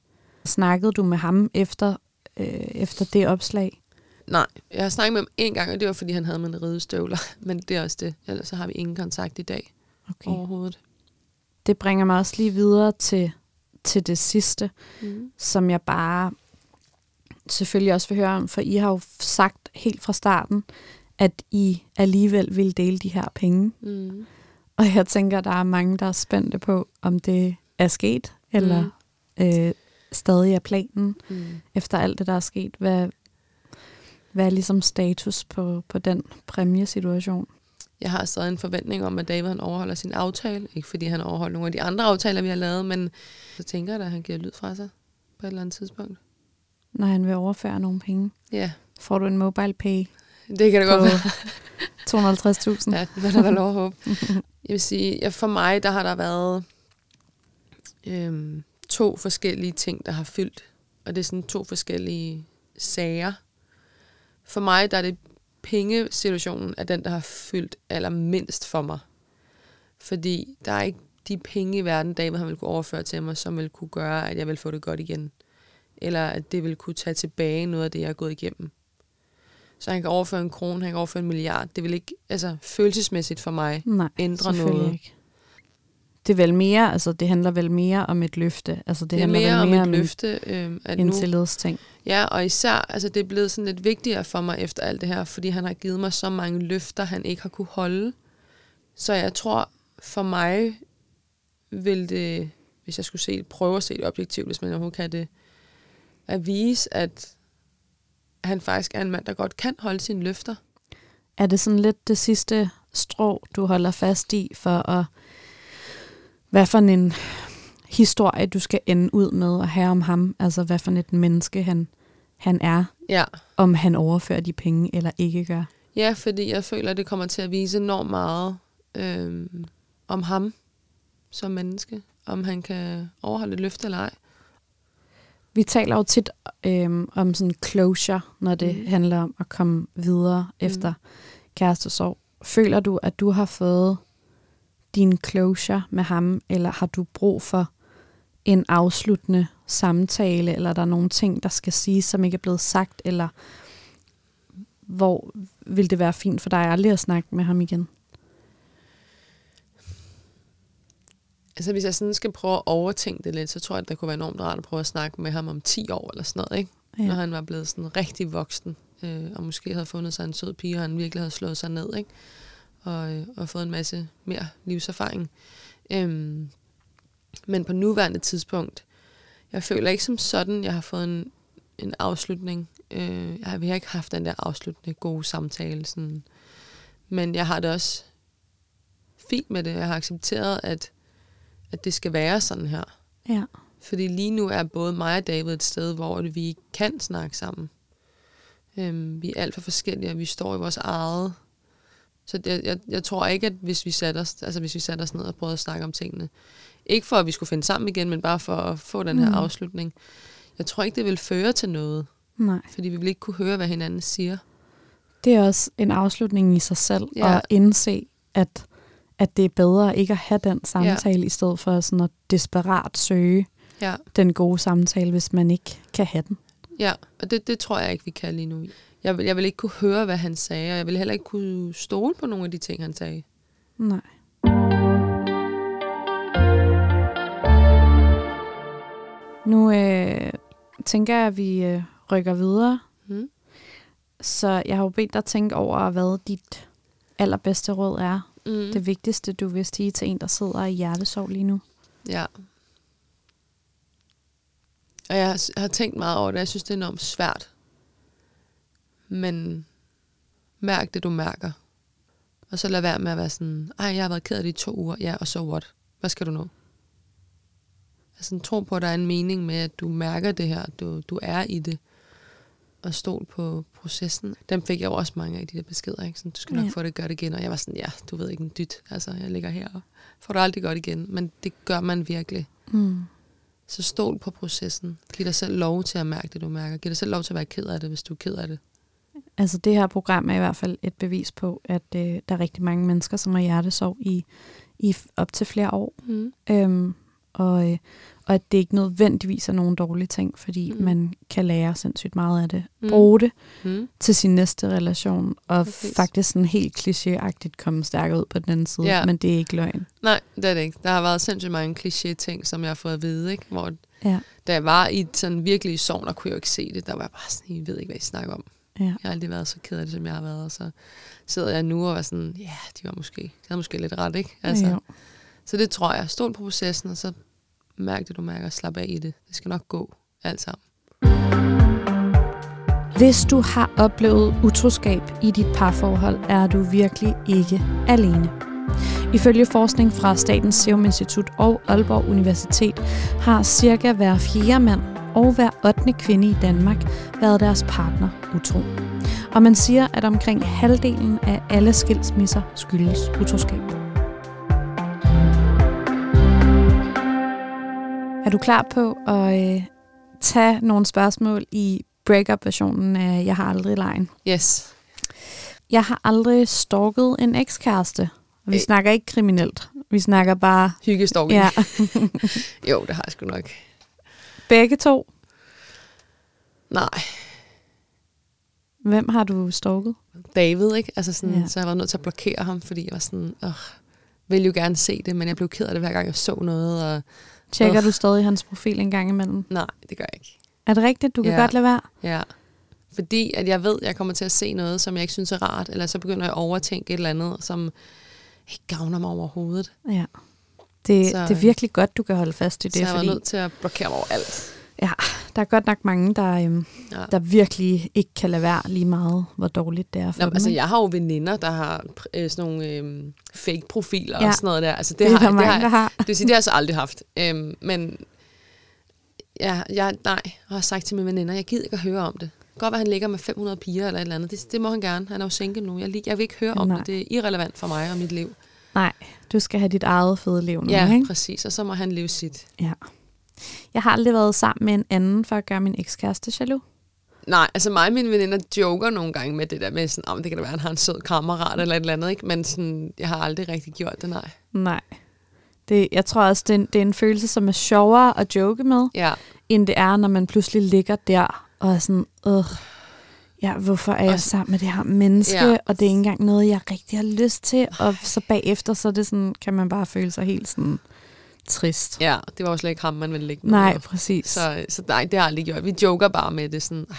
Snakkede du med ham efter, øh, efter det opslag? Nej, jeg har snakket med ham en gang, og det var, fordi han havde mine ridestøvler. [laughs] Men det er også det. Ellers så har vi ingen kontakt i dag Okay. overhovedet. Det bringer mig også lige videre til, til det sidste, Mm. som jeg bare selvfølgelig også vil høre om, for I har jo sagt helt fra starten, at I alligevel vil dele de her penge. Mm. Og jeg tænker, der er mange, der er spændte på, om det er sket, eller mm. Øh, stadig er planen, Mm. efter alt det, der er sket. Hvad, hvad er ligesom status på, på den præmiesituation? Jeg har stadig en forventning om, at David han overholder sin aftale. Ikke fordi han overholder nogle af de andre aftaler, vi har lavet, men så tænker jeg da, at han giver lyd fra sig på et eller andet tidspunkt. Når han vil overføre nogle penge. Ja, Får du en mobile pay det kan det godt være. 250.000? Ja, det vil der lov at håbe. Jeg vil sige, ja, for mig, der har der været øhm, to forskellige ting, der har fyldt. Og det er sådan to forskellige sager. For mig, der er det pengesituationen, er den, der har fyldt allermindst for mig. Fordi der er ikke de penge i verden, David han vil kunne overføre til mig, som vil kunne gøre, at jeg vil få det godt igen. Eller at det vil kunne tage tilbage noget af det, jeg har gået igennem. Så han kan overføre en krone, han kan overføre en milliard. Det vil ikke, altså følelsesmæssigt for mig, Nej, ændre noget. Ikke. Det er vel mere, altså det handler vel mere om et løfte. Altså det, Det, er handler mere, vel mere om om et løfte, øh, at en, en nu, tillidsting. ja, og især, altså det er blevet sådan lidt vigtigere for mig efter alt det her, fordi han har givet mig så mange løfter, han ikke har kunne holde. Så jeg tror, for mig vil det, hvis jeg skulle se, prøve at se det objektivt, hvis man overhovedet kan det, at vise, at han faktisk er en mand, der godt kan holde sine løfter. Er det sådan lidt det sidste strå, du holder fast i for at, hvad for en historie, du skal ende ud med at have om ham? Altså hvad for et menneske han, han er, Ja, om han overfører de penge eller ikke gør. ja fordi jeg føler, at det kommer til at vise enormt meget øh, om ham som menneske. Om han kan overholde et løfte eller ej. Vi taler jo tit øhm, om sådan closure, når det mm. handler om at komme videre mm. efter kærestesorg. Føler du, at du har fået din closure med ham, eller har du brug for en afsluttende samtale, eller er der nogle ting, der skal siges, som ikke er blevet sagt, eller hvor vil det være fint for dig aldrig at snakke med ham igen? Altså hvis jeg sådan skal prøve at overtænke det lidt, så tror jeg, at det kunne være enormt rart at prøve at snakke med ham om 10 år eller sådan noget, ikke? Ja. Når han var blevet sådan rigtig voksen, øh, og måske havde fundet sig en sød pige, og han virkelig havde slået sig ned, ikke? Og, og fået en masse mere livserfaring. Øhm, men på nuværende tidspunkt, jeg føler ikke som sådan, jeg har fået en, en afslutning. Øh, jeg har, vi har ikke haft den der afsluttende gode samtale. Sådan. Men jeg har det også fint med det. Jeg har accepteret, at, at det skal være sådan her. Ja. Fordi lige nu er både mig og David et sted, hvor vi ikke kan snakke sammen. Øhm, vi er alt for forskellige, og vi står i vores eget Så det, jeg, jeg tror ikke, at hvis vi, satte os, altså hvis vi satte os ned og prøvede at snakke om tingene, ikke for, at vi skulle finde sammen igen, men bare for at få den her Mm. afslutning, jeg tror ikke, det vil føre til noget, Nej. fordi vi vil ikke kunne høre, hvad hinanden siger. Det er også en afslutning i sig selv, Ja. at indse, at, at det er bedre ikke at have den samtale, ja. i stedet for sådan at desperat søge Ja, den gode samtale, hvis man ikke kan have den. ja. og det, det tror jeg ikke, vi kan lige nu. Jeg jeg vil ikke kunne høre, hvad han sagde, og jeg vil heller ikke kunne stole på nogle af de ting, han sagde. Nej. Nu øh, tænker jeg, at vi øh, rykker videre. Mm. Så jeg har jo bedt dig tænke over, hvad dit allerbedste råd er. Mm. Det vigtigste, du vil sige til en, der sidder i hjertesorg lige nu. Ja. Og jeg har, jeg har tænkt meget over det. Jeg synes, det er enormt svært. Men mærk det, du mærker. Og så lad være med at være sådan, ej, jeg har været ked af det i to uger. Ja, og så what? Hvad skal du nu? Altså, tro på, at der er en mening med, at du mærker det her. Du, du er i det. Og stol på processen. Dem fik jeg jo også mange af de der beskeder. Ikke? Sådan, du skal nok Ja. få det godt igen. Og jeg var sådan, ja, du ved ikke en dyt. Altså, jeg ligger her og får det aldrig godt igen. Men det gør man virkelig. Mm. Så stol på processen. Giv dig selv lov til at mærke det, du mærker. Giv dig selv lov til at være ked af det, hvis du er ked af det. Altså det her program er i hvert fald et bevis på, at øh, der er rigtig mange mennesker, som har hjertesorg i, i op til flere år. Mm. Øhm, og, øh, og at det ikke nødvendigvis er nogen dårlige ting, fordi Mm. man kan lære sindssygt meget af det. Mm. Bruge det Mm. til sin næste relation, og Præcis. faktisk sådan helt klichéagtigt komme stærkere ud på den anden side. Ja. Men det er ikke løgn. Nej, det er det ikke. Der har været sindssygt mange kliché-ting, som jeg har fået at vide. Ikke? Hvor, Ja. da jeg var i sådan virkelig sovn, og kunne jeg jo ikke se det, der var jeg bare sådan, I ved ikke, hvad I snakker om. Ja. Jeg har aldrig været så ked af det, som jeg har været. Og så sidder jeg nu og var sådan, ja, de var måske, de havde måske lidt ret, ikke? Altså, Jo. så det tror jeg. Stol på processen, og så mærk det, du mærker, og slap af i det. Det skal nok gå, alt sammen. Hvis du har oplevet utroskab i dit parforhold, er du virkelig ikke alene. Ifølge forskning fra Statens Serum Institut og Aalborg Universitet har cirka hver fjerde mand og hver 8. kvinde i Danmark været deres partner utro. Og man siger, at omkring halvdelen af alle skilsmisser skyldes utroskab. Er du klar på at øh, tage nogle spørgsmål i breakup-versionen af Jeg har aldrig lejen? Yes. Jeg har aldrig stalket en ekskæreste. Vi Øh. snakker ikke kriminelt. Vi snakker bare... Hyggestalking. Ja, [laughs] Jo, det har jeg sgu nok. Begge to. Nej, Hvem har du stalket? David, ikke? Altså sådan, ja. Så jeg var nødt til at blokere ham, fordi jeg var sådan, åh, ville jo gerne se det, men jeg blev ked af det, hver gang jeg så noget, og Tjekker Uff. du stadig hans profil en gang imellem? nej, det gør jeg ikke. Er det rigtigt? Du kan Ja. godt lade være? Ja. Fordi at jeg ved, at jeg kommer til at se noget, som jeg ikke synes er rart, eller så begynder jeg at overtænke et eller andet, som ikke gavner mig overhovedet. Ja. Det, Så- det er virkelig godt, du kan holde fast i Det, så jeg var fordi nødt til at blokere over alt. der er godt nok mange, der, øhm, Ja. der virkelig ikke kan lade være lige meget, hvor dårligt det er for Nå, dem. altså, jeg har jo veninder, der har øh, sådan nogle øh, fake-profiler Ja. og sådan noget der. Altså, det, det er har, der det, mange, har, der har. Det vil sige, det har jeg så aldrig haft. Øhm, men ja, jeg, nej, jeg har sagt til mine veninder, jeg gider ikke at høre om det. Godt være, han ligger med 500 piger eller et eller andet. Det, det må han gerne. Han er jo single nu. Jeg, jeg vil ikke høre om Nej. det. Det er irrelevant for mig og mit liv. Nej, du skal have dit eget fede liv nu, Ja, ikke? præcis. Og så må han leve sit. Ja. Jeg har aldrig været sammen med en anden for at gøre min ekskæreste jaloux. Nej, altså mig og mine veninder joker nogle gange med det der med sådan, om det kan da være, at han har en sød kammerat eller et eller andet, ikke? Men sådan, jeg har aldrig rigtig gjort det, nej. Nej. Det, jeg tror også, det er, en, det er en følelse, som er sjovere at joke med, Ja, end det er, når man pludselig ligger der og er sådan, øh, ja, hvorfor er jeg Og- sammen med det her menneske, Ja. og det er ikke engang noget, jeg rigtig har lyst til, og så bagefter, så er det sådan, kan man bare føle sig helt sådan trist. ja, det var jo slet ikke ham, man ville ligge med. Nej, præcis. Så, så nej, det har jeg aldrig gjort. Vi joker bare med det sådan, ej,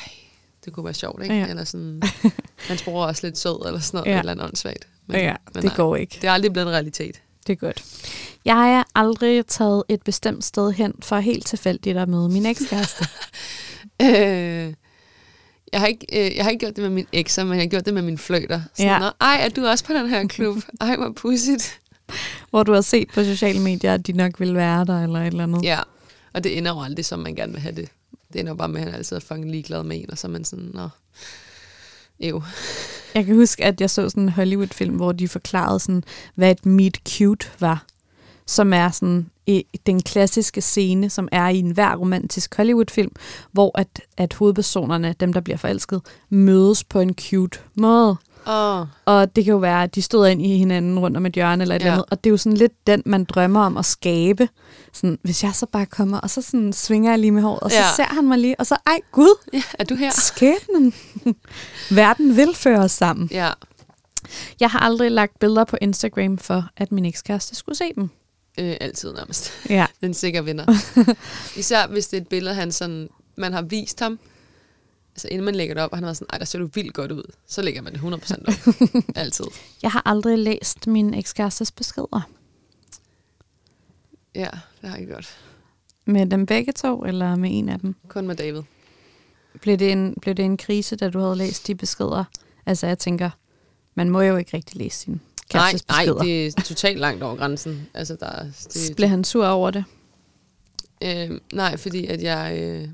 det kunne være sjovt, ikke? Ja. Eller sådan, [laughs] hans bror er også lidt sød, eller sådan noget, Ja. eller andet åndssvagt. ja, men det nej, går ikke. Det er aldrig blevet en realitet. Det er godt. Jeg har aldrig taget et bestemt sted hen for helt tilfældigt at møde min ekskæreste. [laughs] Øh, jeg, har ikke, øh, jeg har ikke gjort det med min ekser, men jeg har gjort det med mine fløjter. Sådan, Ja. ja. ej, er du også på den her klub? [laughs] Ej, hvor pudsigt. hvor du har set på sociale medier, at de nok vil være der, eller et eller andet. Ja, og det ender jo aldrig, som man gerne vil have det. Det ender bare med, at han altid er fucking ligeglad med en, og så er man sådan, nå, ev. Jeg kan huske, at jeg så sådan en Hollywood-film, hvor de forklarede, sådan, hvad et meet cute var. Som er sådan i den klassiske scene, som er i enhver romantisk Hollywood-film, hvor at, at hovedpersonerne, dem der bliver forelsket, mødes på en cute måde. Åh, Og det kan jo være, at de stod ind i hinanden rundt om et hjørne eller et Ja. eller andet. Og det er jo sådan lidt den, man drømmer om at skabe. Sådan, hvis jeg så bare kommer, og så sådan svinger jeg lige med håret, og så Ja. ser han mig lige, og så, ej gud, ja, er du her? skæbnen. [laughs] Verden vil føre os sammen. Ja, Jeg har aldrig lagt billeder på Instagram for, at min ekskæreste skulle se dem. Øh, altid nærmest. Ja. [laughs] Den sikker vinder. [laughs] Især hvis det er et billede, han sådan, man har vist ham. Altså inden man lægger det op, og han har været sådan, ej, der ser du vildt godt ud. Så lægger man det 100% op. [laughs] Altid. Jeg har aldrig læst min ekskærestes beskeder. Ja, det har jeg gjort. Med dem begge to, eller med en af dem? Kun med David. Blev det en, blev det en krise, da du havde læst de beskeder? Altså, jeg tænker, man må jo ikke rigtig læse sin Nej, nej, det er totalt langt over grænsen. Altså, der, er- Det... Blev han sur over det? øh, nej, fordi at jeg, øh,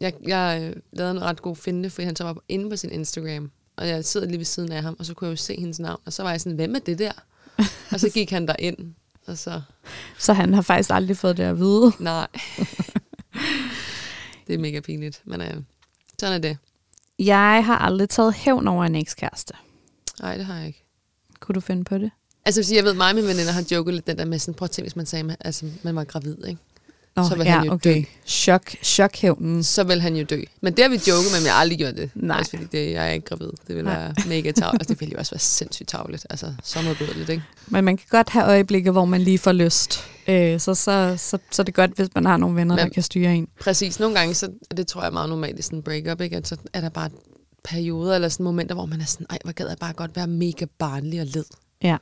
jeg, jeg øh, lavede en ret god finde, fordi han så var inde på sin Instagram, og jeg sidder lige ved siden af ham, og så kunne jeg jo se hendes navn, og så var jeg sådan, hvem er det der? [laughs] og så gik han derind, og så, Så han har faktisk aldrig fået det at vide. nej. [laughs] det er mega pinligt, men øh, sådan er det. Jeg har aldrig taget hævn over en ekskæreste. Nej, det har jeg ikke. Kunne du finde på det? Altså, jeg vil sige, jeg ved, mig og mine veninder har joket lidt den der med sådan, prøv at tænke, hvis man sagde, at altså, man var gravid, ikke? Nå, Så vil han jo dø. Chok, chokhævnen. så vil han jo dø. Men det har vi joket med, men jeg har aldrig gjort det. Nej. Også fordi det, jeg er ikke gravid. Det vil Nej. være mega tavligt. Altså, det ville jo også være sindssygt tavligt. Altså, så modbydeligt, ikke? Men man kan godt have øjeblikke, hvor man lige får lyst. Øh, så, så, så, så er det godt, hvis man har nogle venner, Men- der kan styre en. Præcis. Nogle gange, så, det tror jeg er meget normalt i sådan en breakup, ikke? At så er der bare perioder eller sådan momenter, hvor man er sådan, ej, hvor gad jeg bare godt være mega barnlig og led. Ja.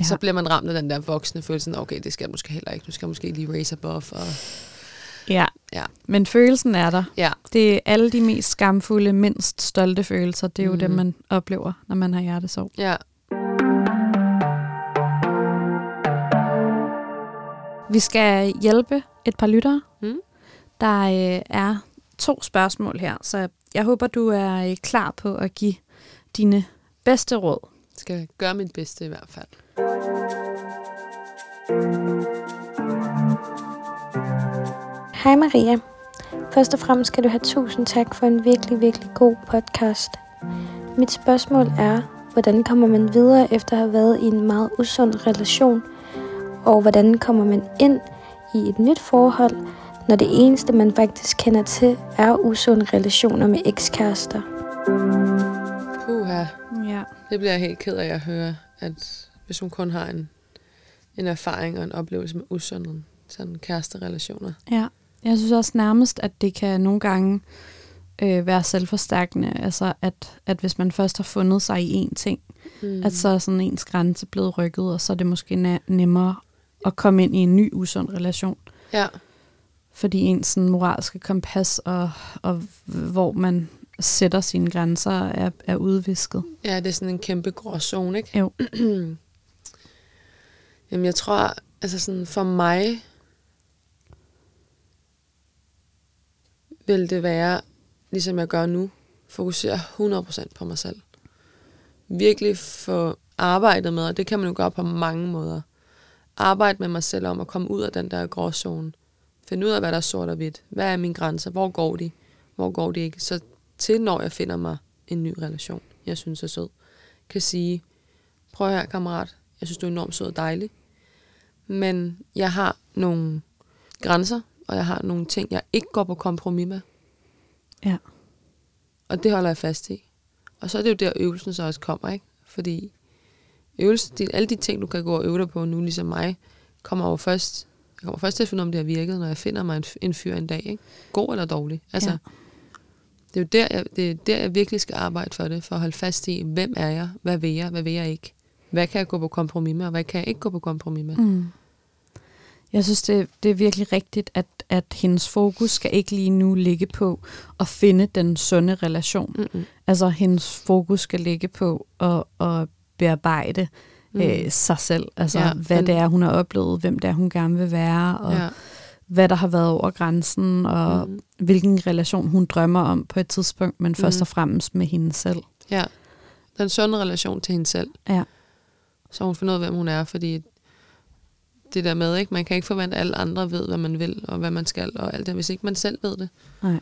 Ja. Så bliver man ramt af den der voksne følelse, okay, det skal jeg måske heller ikke. Nu skal jeg måske lige raise above. Og, Ja. Ja. Men følelsen er der. ja, Det er alle de mest skamfulde, mindst stolte følelser. Det er jo Mhm. dem, man oplever, når man har hjertesorg. ja. Vi skal hjælpe et par lyttere. Mm. Der øh, er to spørgsmål her, så jeg håber, du er øh, klar på at give dine bedste råd. Skal gøre mit bedste i hvert fald. Hej Maria. Først og fremmest skal du have tusind tak for en virkelig, virkelig god podcast. Mit spørgsmål er, hvordan kommer man videre efter at have været i en meget usund relation? Og hvordan kommer man ind i et nyt forhold, når det eneste, man faktisk kender til, er usunde relationer med ekskærester? Puha. Ja. Det bliver jeg helt ked af at høre, at hvis hun kun har en, en erfaring og en oplevelse med usunde sådan kæresterelationer. ja. Jeg synes også nærmest, at det kan nogle gange øh, være selvforstærkende. Altså, at, at hvis man først har fundet sig i en ting, Mm. at så er sådan ens grænse blevet rykket, og så er det måske nemmere at komme ind i en ny usund relation. Ja, Fordi ens sådan, moralske kompas og, og hvor man sætter sine grænser er, er udvisket. ja, det er sådan en kæmpe grå zone, ikke? Jo. [clears throat] Jamen, jeg tror, altså sådan for mig, vil det være, ligesom jeg gør nu, fokusere 100% på mig selv. Virkelig få arbejdet med, og det kan man jo gøre på mange måder. Arbejde med mig selv om at komme ud af den der gråzone. Finde ud af, hvad der er sort og hvidt. Hvad er mine grænser? Hvor går de? Hvor går de ikke? Så til når jeg finder mig en ny relation, jeg synes er sød, kan sige, prøv her kammerat, jeg synes du er enormt sød og dejlig, men jeg har nogle grænser, og jeg har nogle ting, jeg ikke går på kompromis med. Ja. Og det holder jeg fast i. Og så er det jo der, øvelsen så også kommer, ikke? Fordi øvelsen, alle de ting, du kan gå og øve dig på nu, ligesom mig, kommer jo først, jeg kommer først til at finde, om det har virket, når jeg finder mig en, en fyr en dag, ikke? God eller dårlig. Altså, Ja. det er jo der jeg, det er der, jeg virkelig skal arbejde for det, for at holde fast i, hvem er jeg, hvad vil jeg, hvad vil jeg ikke. Hvad kan jeg gå på kompromis med, og hvad kan jeg ikke gå på kompromis med. Mm. Jeg synes, det, det er virkelig rigtigt, at, at hendes fokus skal ikke lige nu ligge på at finde den sunde relation. Mm-mm. Altså, hendes fokus skal ligge på at, at bearbejde mm. øh, sig selv. Altså, ja, hvad men- det er, hun har oplevet, hvem det er, hun gerne vil være, og ja. Hvad der har været over grænsen, og mm. Mm. hvilken relation hun drømmer om på et tidspunkt, men først Mhm. og fremmest med hende selv. Ja. den sunde relation til hende selv. Ja. Så hun finder ud af, hvem hun er, fordi det der med, ikke? man kan ikke forvente, at alle andre ved, hvad man vil, og hvad man skal, og alt det, hvis ikke man selv ved det. Nej.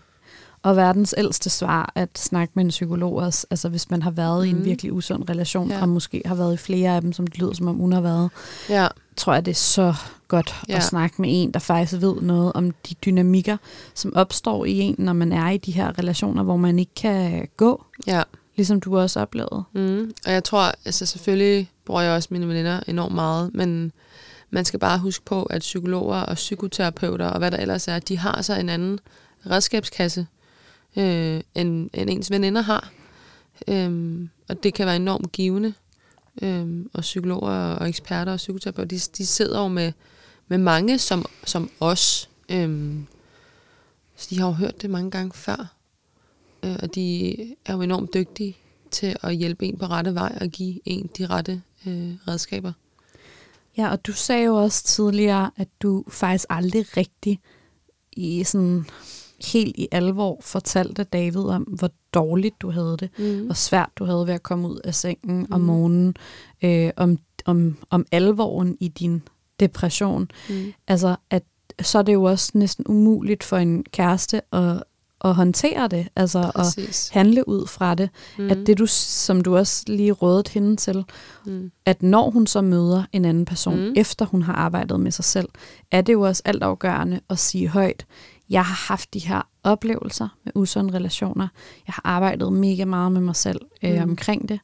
Og verdens ældste svar at snakke med en psykolog også, altså hvis man har været mm. i en Mhm. virkelig usund relation, Ja. og måske har været i flere af dem, som det lyder som om hun har været, Ja, tror jeg, det er så godt. Ja. at snakke med en, der faktisk ved noget om de dynamikker, som opstår i en, når man er i de her relationer, hvor man ikke kan gå, ja. ligesom du også oplevede. Mm. Og jeg tror, altså selvfølgelig bruger jeg også mine veninder enormt meget, men man skal bare huske på, at psykologer og psykoterapeuter og hvad der ellers er, de har så en anden redskabskasse, øh, end, end ens veninder har. Øhm, og det kan være enormt givende. Øhm, og psykologer og eksperter og psykoterapeuter, de, de sidder jo med, med mange som, som os. Øhm, så de har jo hørt det mange gange før. Øh, og de er jo enormt dygtige til at hjælpe en på rette vej og give en de rette øh, redskaber. Ja, og du sagde jo også tidligere, at du faktisk aldrig rigtig i sådan helt i alvor fortalte David om, hvor dårligt du havde det, Mm. hvor svært du havde ved at komme ud af sengen mm. om morgenen, øh, om, om, om alvoren i din depression. Mm. Altså, at så er det jo også næsten umuligt for en kæreste at, at håndtere det, altså at Præcis. handle ud fra det. Mm. At det, du, som du også lige rådede hende til, Mm. at når hun så møder en anden person, mm. efter hun har arbejdet med sig selv, er det jo også altafgørende at sige højt, jeg har haft de her oplevelser med usunde relationer. Jeg har arbejdet mega meget med mig selv øh, Mm. omkring det.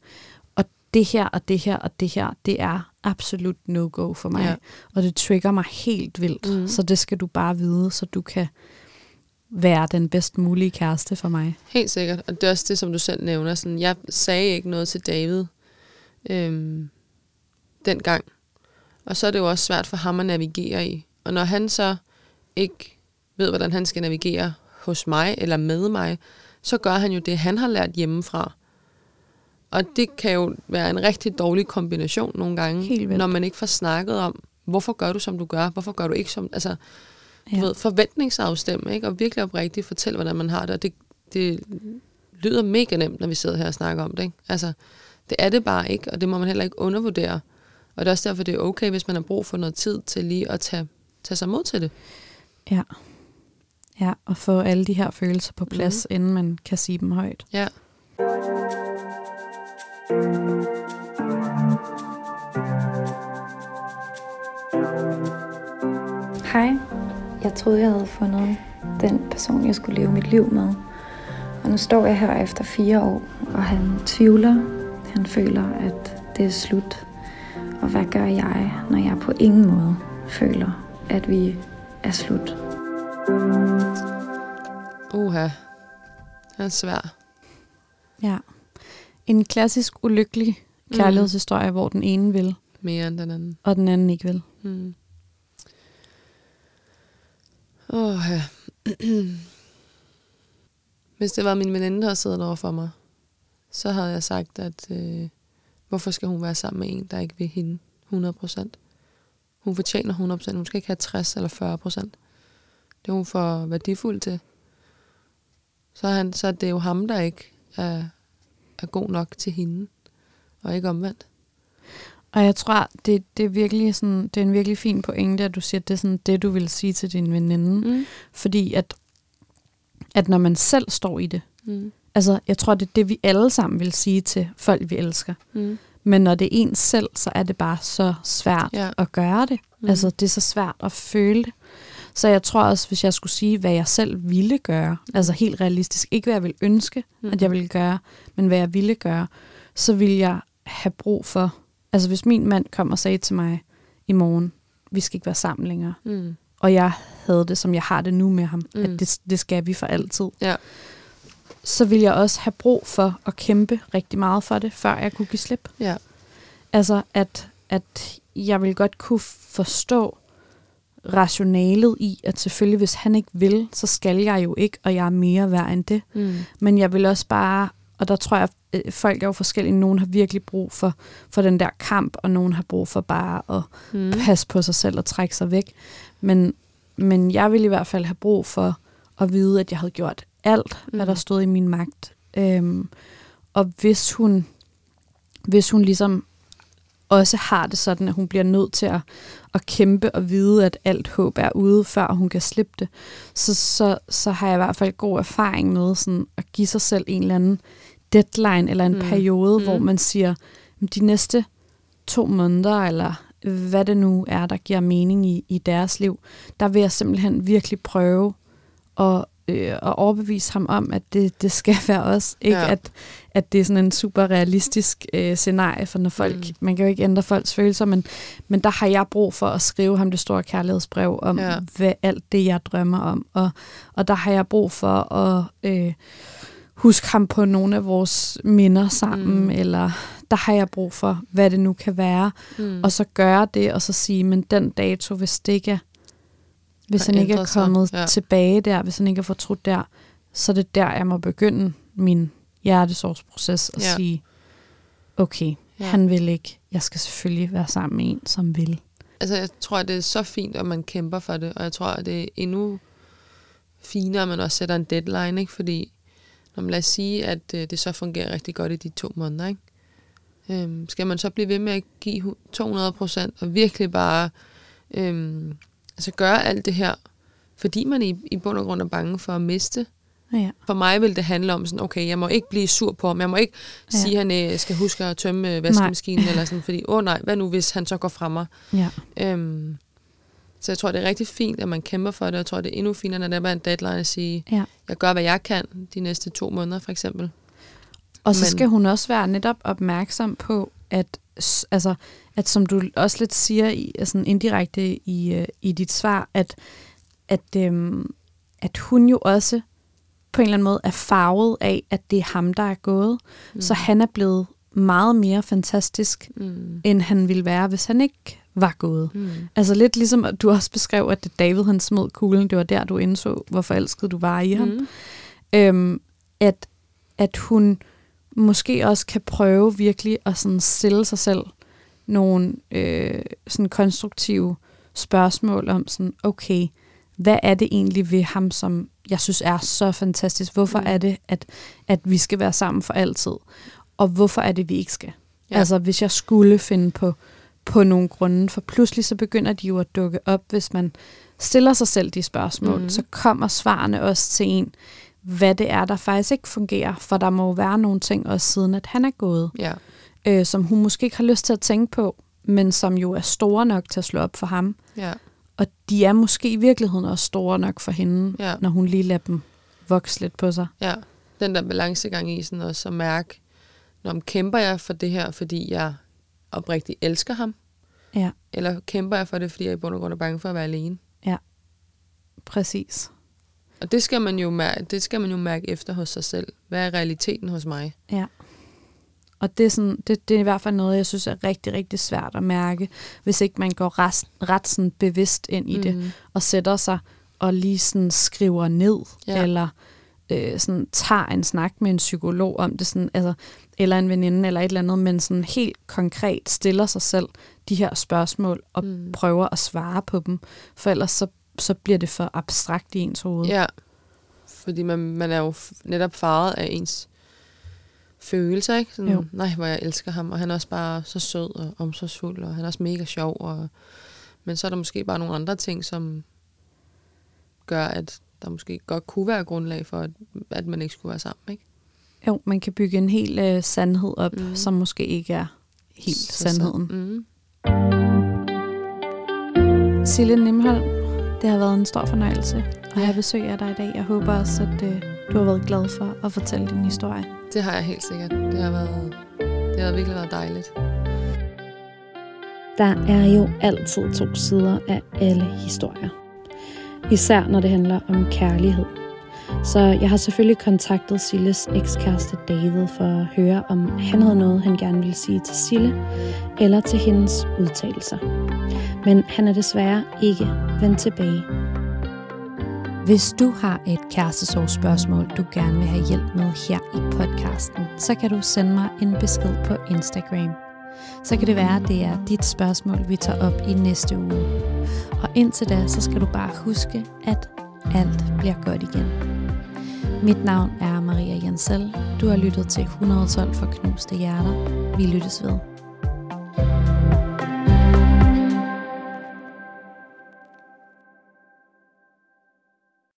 Og det her og det her og det her, det er absolut no-go for mig. Ja. Og det trigger mig helt vildt. Mm. Så det skal du bare vide, så du kan være den bedst mulige kæreste for mig. Helt sikkert. Og det er også det, som du selv nævner. Sådan, jeg sagde ikke noget til David øhm, dengang. Og så er det jo også svært for ham at navigere i. Og når han så ikke ved, hvordan han skal navigere hos mig eller med mig, så gør han jo det, han har lært hjemmefra. Og det kan jo være en rigtig dårlig kombination nogle gange, når man ikke får snakket om, hvorfor gør du, som du gør? Hvorfor gør du ikke som... Altså, du Ja. ved, forventningsafstemme, ikke? og virkelig oprigtigt fortælle, hvordan man har det. Og det, det lyder mega nemt, når vi sidder her og snakker om det. Ikke? Altså, det er det bare ikke, og det må man heller ikke undervurdere. Og det er også derfor, det er okay, hvis man har brug for noget tid til lige at tage, tage sig mod til det. Ja. Ja, og få alle de her følelser på plads, mm. inden man kan sige dem højt. Ja. Hej. Jeg troede, jeg havde fundet den person, jeg skulle leve mit liv med. Og nu står jeg her efter fire år, og han tvivler. Han føler, at det er slut. Og hvad gør jeg, når jeg på ingen måde føler, at vi er slut? Uha. Det er svær. Ja. En klassisk ulykkelig kærlighedshistorie, mm. hvor den ene vil, Mere end den anden. og den anden ikke vil. Mm. Oh, ja. [clears throat] Hvis det var min veninde, der siddet over for mig, så havde jeg sagt, at øh, hvorfor skal hun være sammen med en, der ikke vil hende 100%? Hun fortjener 100%. Hun skal ikke have 60 eller 40%. Det er hun for værdifuld til. Så er, han, så er det jo ham, der ikke er, er god nok til hende, og ikke omvendt. Og jeg tror, det, det, er virkelig sådan, det er en virkelig fin pointe, at du siger, at det er sådan det, du vil sige til din veninde. Mm. Fordi at, at når man selv står i det, Mm. altså jeg tror, det er det, vi alle sammen vil sige til folk, vi elsker. Mm. Men når det er en selv, så er det bare så svært Ja. at gøre det. Mm. Altså det er så svært at føle det. Så jeg tror også, hvis jeg skulle sige, hvad jeg selv ville gøre, altså helt realistisk, ikke hvad jeg ville ønske, Mm. mm. at jeg ville gøre, men hvad jeg ville gøre, så ville jeg have brug for, altså hvis min mand kom og sagde til mig i morgen, vi skal ikke være sammen længere, Mm. og jeg havde det, som jeg har det nu med ham, Mm. mm. at det, det skal vi for altid, Ja. så ville jeg også have brug for at kæmpe rigtig meget for det, før jeg kunne give slip. Ja. Altså, at, at jeg vil godt kunne forstå rationalet i, at selvfølgelig, hvis han ikke vil, så skal jeg jo ikke, og jeg er mere værd end det. Mm. Men jeg vil også bare, og der tror jeg, øh, folk er jo forskellige. Nogen har virkelig brug for, for den der kamp, og nogen har brug for bare at Mm. passe på sig selv og trække sig væk. Men, men jeg vil i hvert fald have brug for at vide, at jeg havde gjort alt, mm. hvad der stod i min magt. Øhm, og hvis hun hvis hun ligesom også har det sådan, at hun bliver nødt til at, at kæmpe og vide, at alt håb er ude, før hun kan slippe det, så, så, så har jeg i hvert fald god erfaring med sådan at give sig selv en eller anden deadline eller en mm. periode, mm. hvor man siger, de næste to måneder, eller hvad det nu er, der giver mening i, i deres liv, der vil jeg simpelthen virkelig prøve at, øh, at overbevise ham om, at det, det skal være os. Ikke ja. at, at det er sådan en super realistisk øh, scenarie for når folk, mm. man kan jo ikke ændre folks følelser, men, men der har jeg brug for at skrive ham det store kærlighedsbrev om ja. hvad, alt det, jeg drømmer om. Og, og der har jeg brug for at øh, huske ham på nogle af vores minder sammen, mm. eller der har jeg brug for, hvad det nu kan være, mm. og så gøre det, og så sige, men den dato, hvis det ikke er, hvis han ikke er kommet ja. tilbage der, hvis han ikke er fortrudt der, så er det der, jeg må begynde min hjertesorgsproces og ja. sige, okay, ja. han vil ikke, jeg skal selvfølgelig være sammen med en, som vil. Altså, jeg tror, at det er så fint, at man kæmper for det, og jeg tror, at det er endnu finere, at man også sætter en deadline, ikke? fordi når man lad os sige, at øh, det så fungerer rigtig godt i de to måneder, ikke? Øhm, skal man så blive ved med at give 200 procent og virkelig bare øhm, altså gøre alt det her, fordi man i, i bund og grund er bange for at miste? Ja. For mig vil det handle om sådan, okay, jeg må ikke blive sur på ham, jeg må ikke ja. sige, at han øh, skal huske at tømme øh, vaskemaskinen, nej. eller sådan, fordi, åh oh, nej, hvad nu, hvis han så går fra mig? Ja. Øhm, så jeg tror, det er rigtig fint, at man kæmper for det, og jeg tror, det er endnu finere, når der er en deadline at sige, ja. jeg gør, hvad jeg kan de næste to måneder, for eksempel. Og så Men, skal hun også være netop opmærksom på, at, altså, at som du også lidt siger i, altså indirekte i, øh, i dit svar, at, at, øhm, at hun jo også på en eller anden måde er farvet af, at det er ham, der er gået. Mm. Så han er blevet meget mere fantastisk, mm. end han ville være, hvis han ikke var gået. Mm. Altså lidt ligesom, at du også beskrev, at det David han smed kuglen, det var der, du indså, hvor forelsket du var i ham. Mm. Øhm, at, at hun måske også kan prøve virkelig at sådan stille sig selv nogle øh, sådan konstruktive spørgsmål om sådan, okay, hvad er det egentlig ved ham, som jeg synes er så fantastisk? Hvorfor mm. er det, at, at vi skal være sammen for altid? Og hvorfor er det, vi ikke skal? Ja. Altså, hvis jeg skulle finde på, på nogle grunde, for pludselig så begynder de jo at dukke op, hvis man stiller sig selv de spørgsmål, mm. så kommer svarene også til en, hvad det er, der faktisk ikke fungerer. For der må jo være nogle ting også siden, at han er gået, ja. øh, som hun måske ikke har lyst til at tænke på, men som jo er store nok til at slå op for ham. Ja. Og de er måske i virkeligheden også store nok for hende, ja. når hun lige lader dem vokse lidt på sig. Ja, den der balancegang i sådan også at mærke, når kæmper jeg for det her, fordi jeg oprigtigt elsker ham? Ja. Eller kæmper jeg for det, fordi jeg i bund og grund er bange for at være alene? Ja, præcis. Og det skal man jo mærke, det skal man jo mærke efter hos sig selv. Hvad er realiteten hos mig? Ja. Og det er, sådan, det, det er i hvert fald noget, jeg synes er rigtig, rigtig svært at mærke, hvis ikke man går ret, ret sådan bevidst ind i mm. det, og sætter sig og lige sådan skriver ned, ja. eller øh, sådan tager en snak med en psykolog om det, sådan, altså, eller en veninde, eller et eller andet, men sådan helt konkret stiller sig selv de her spørgsmål, og mm. prøver at svare på dem, for ellers så så bliver det for abstrakt i ens hoved. Ja, fordi man, man er jo netop faret af ens følelser, ikke? Sådan, jo. nej, hvor jeg elsker ham, og han er også bare så sød og omsorgsfuld, og han er også mega sjov, og, men så er der måske bare nogle andre ting, som gør, at der måske godt kunne være grundlag for, at, at man ikke skulle være sammen, ikke? Jo, man kan bygge en hel øh, sandhed op, mm. som måske ikke er helt så sandheden. Mm. Sille Nimholm, det har været en stor fornøjelse at have besøg af dig i dag. Jeg håber også, at øh, du har været glad for at fortælle din historie. Det har jeg helt sikkert. Det har, været, det har virkelig været dejligt. Der er jo altid to sider af alle historier. Især når det handler om kærlighed. Så jeg har selvfølgelig kontaktet Silles ekskæreste David for at høre, om han havde noget, han gerne ville sige til Sille, eller til hendes udtalelser. Men han er desværre ikke vendt tilbage. Hvis du har et kærestesorgsspørgsmål, du gerne vil have hjælp med her i podcasten, så kan du sende mig en besked på Instagram. Så kan det være, at det er dit spørgsmål, vi tager op i næste uge. Og indtil da, så skal du bare huske, at alt bliver godt igen. Mit navn er Maria Jensen Du har lyttet til 112 for knuste hjerter. Vi lyttes ved.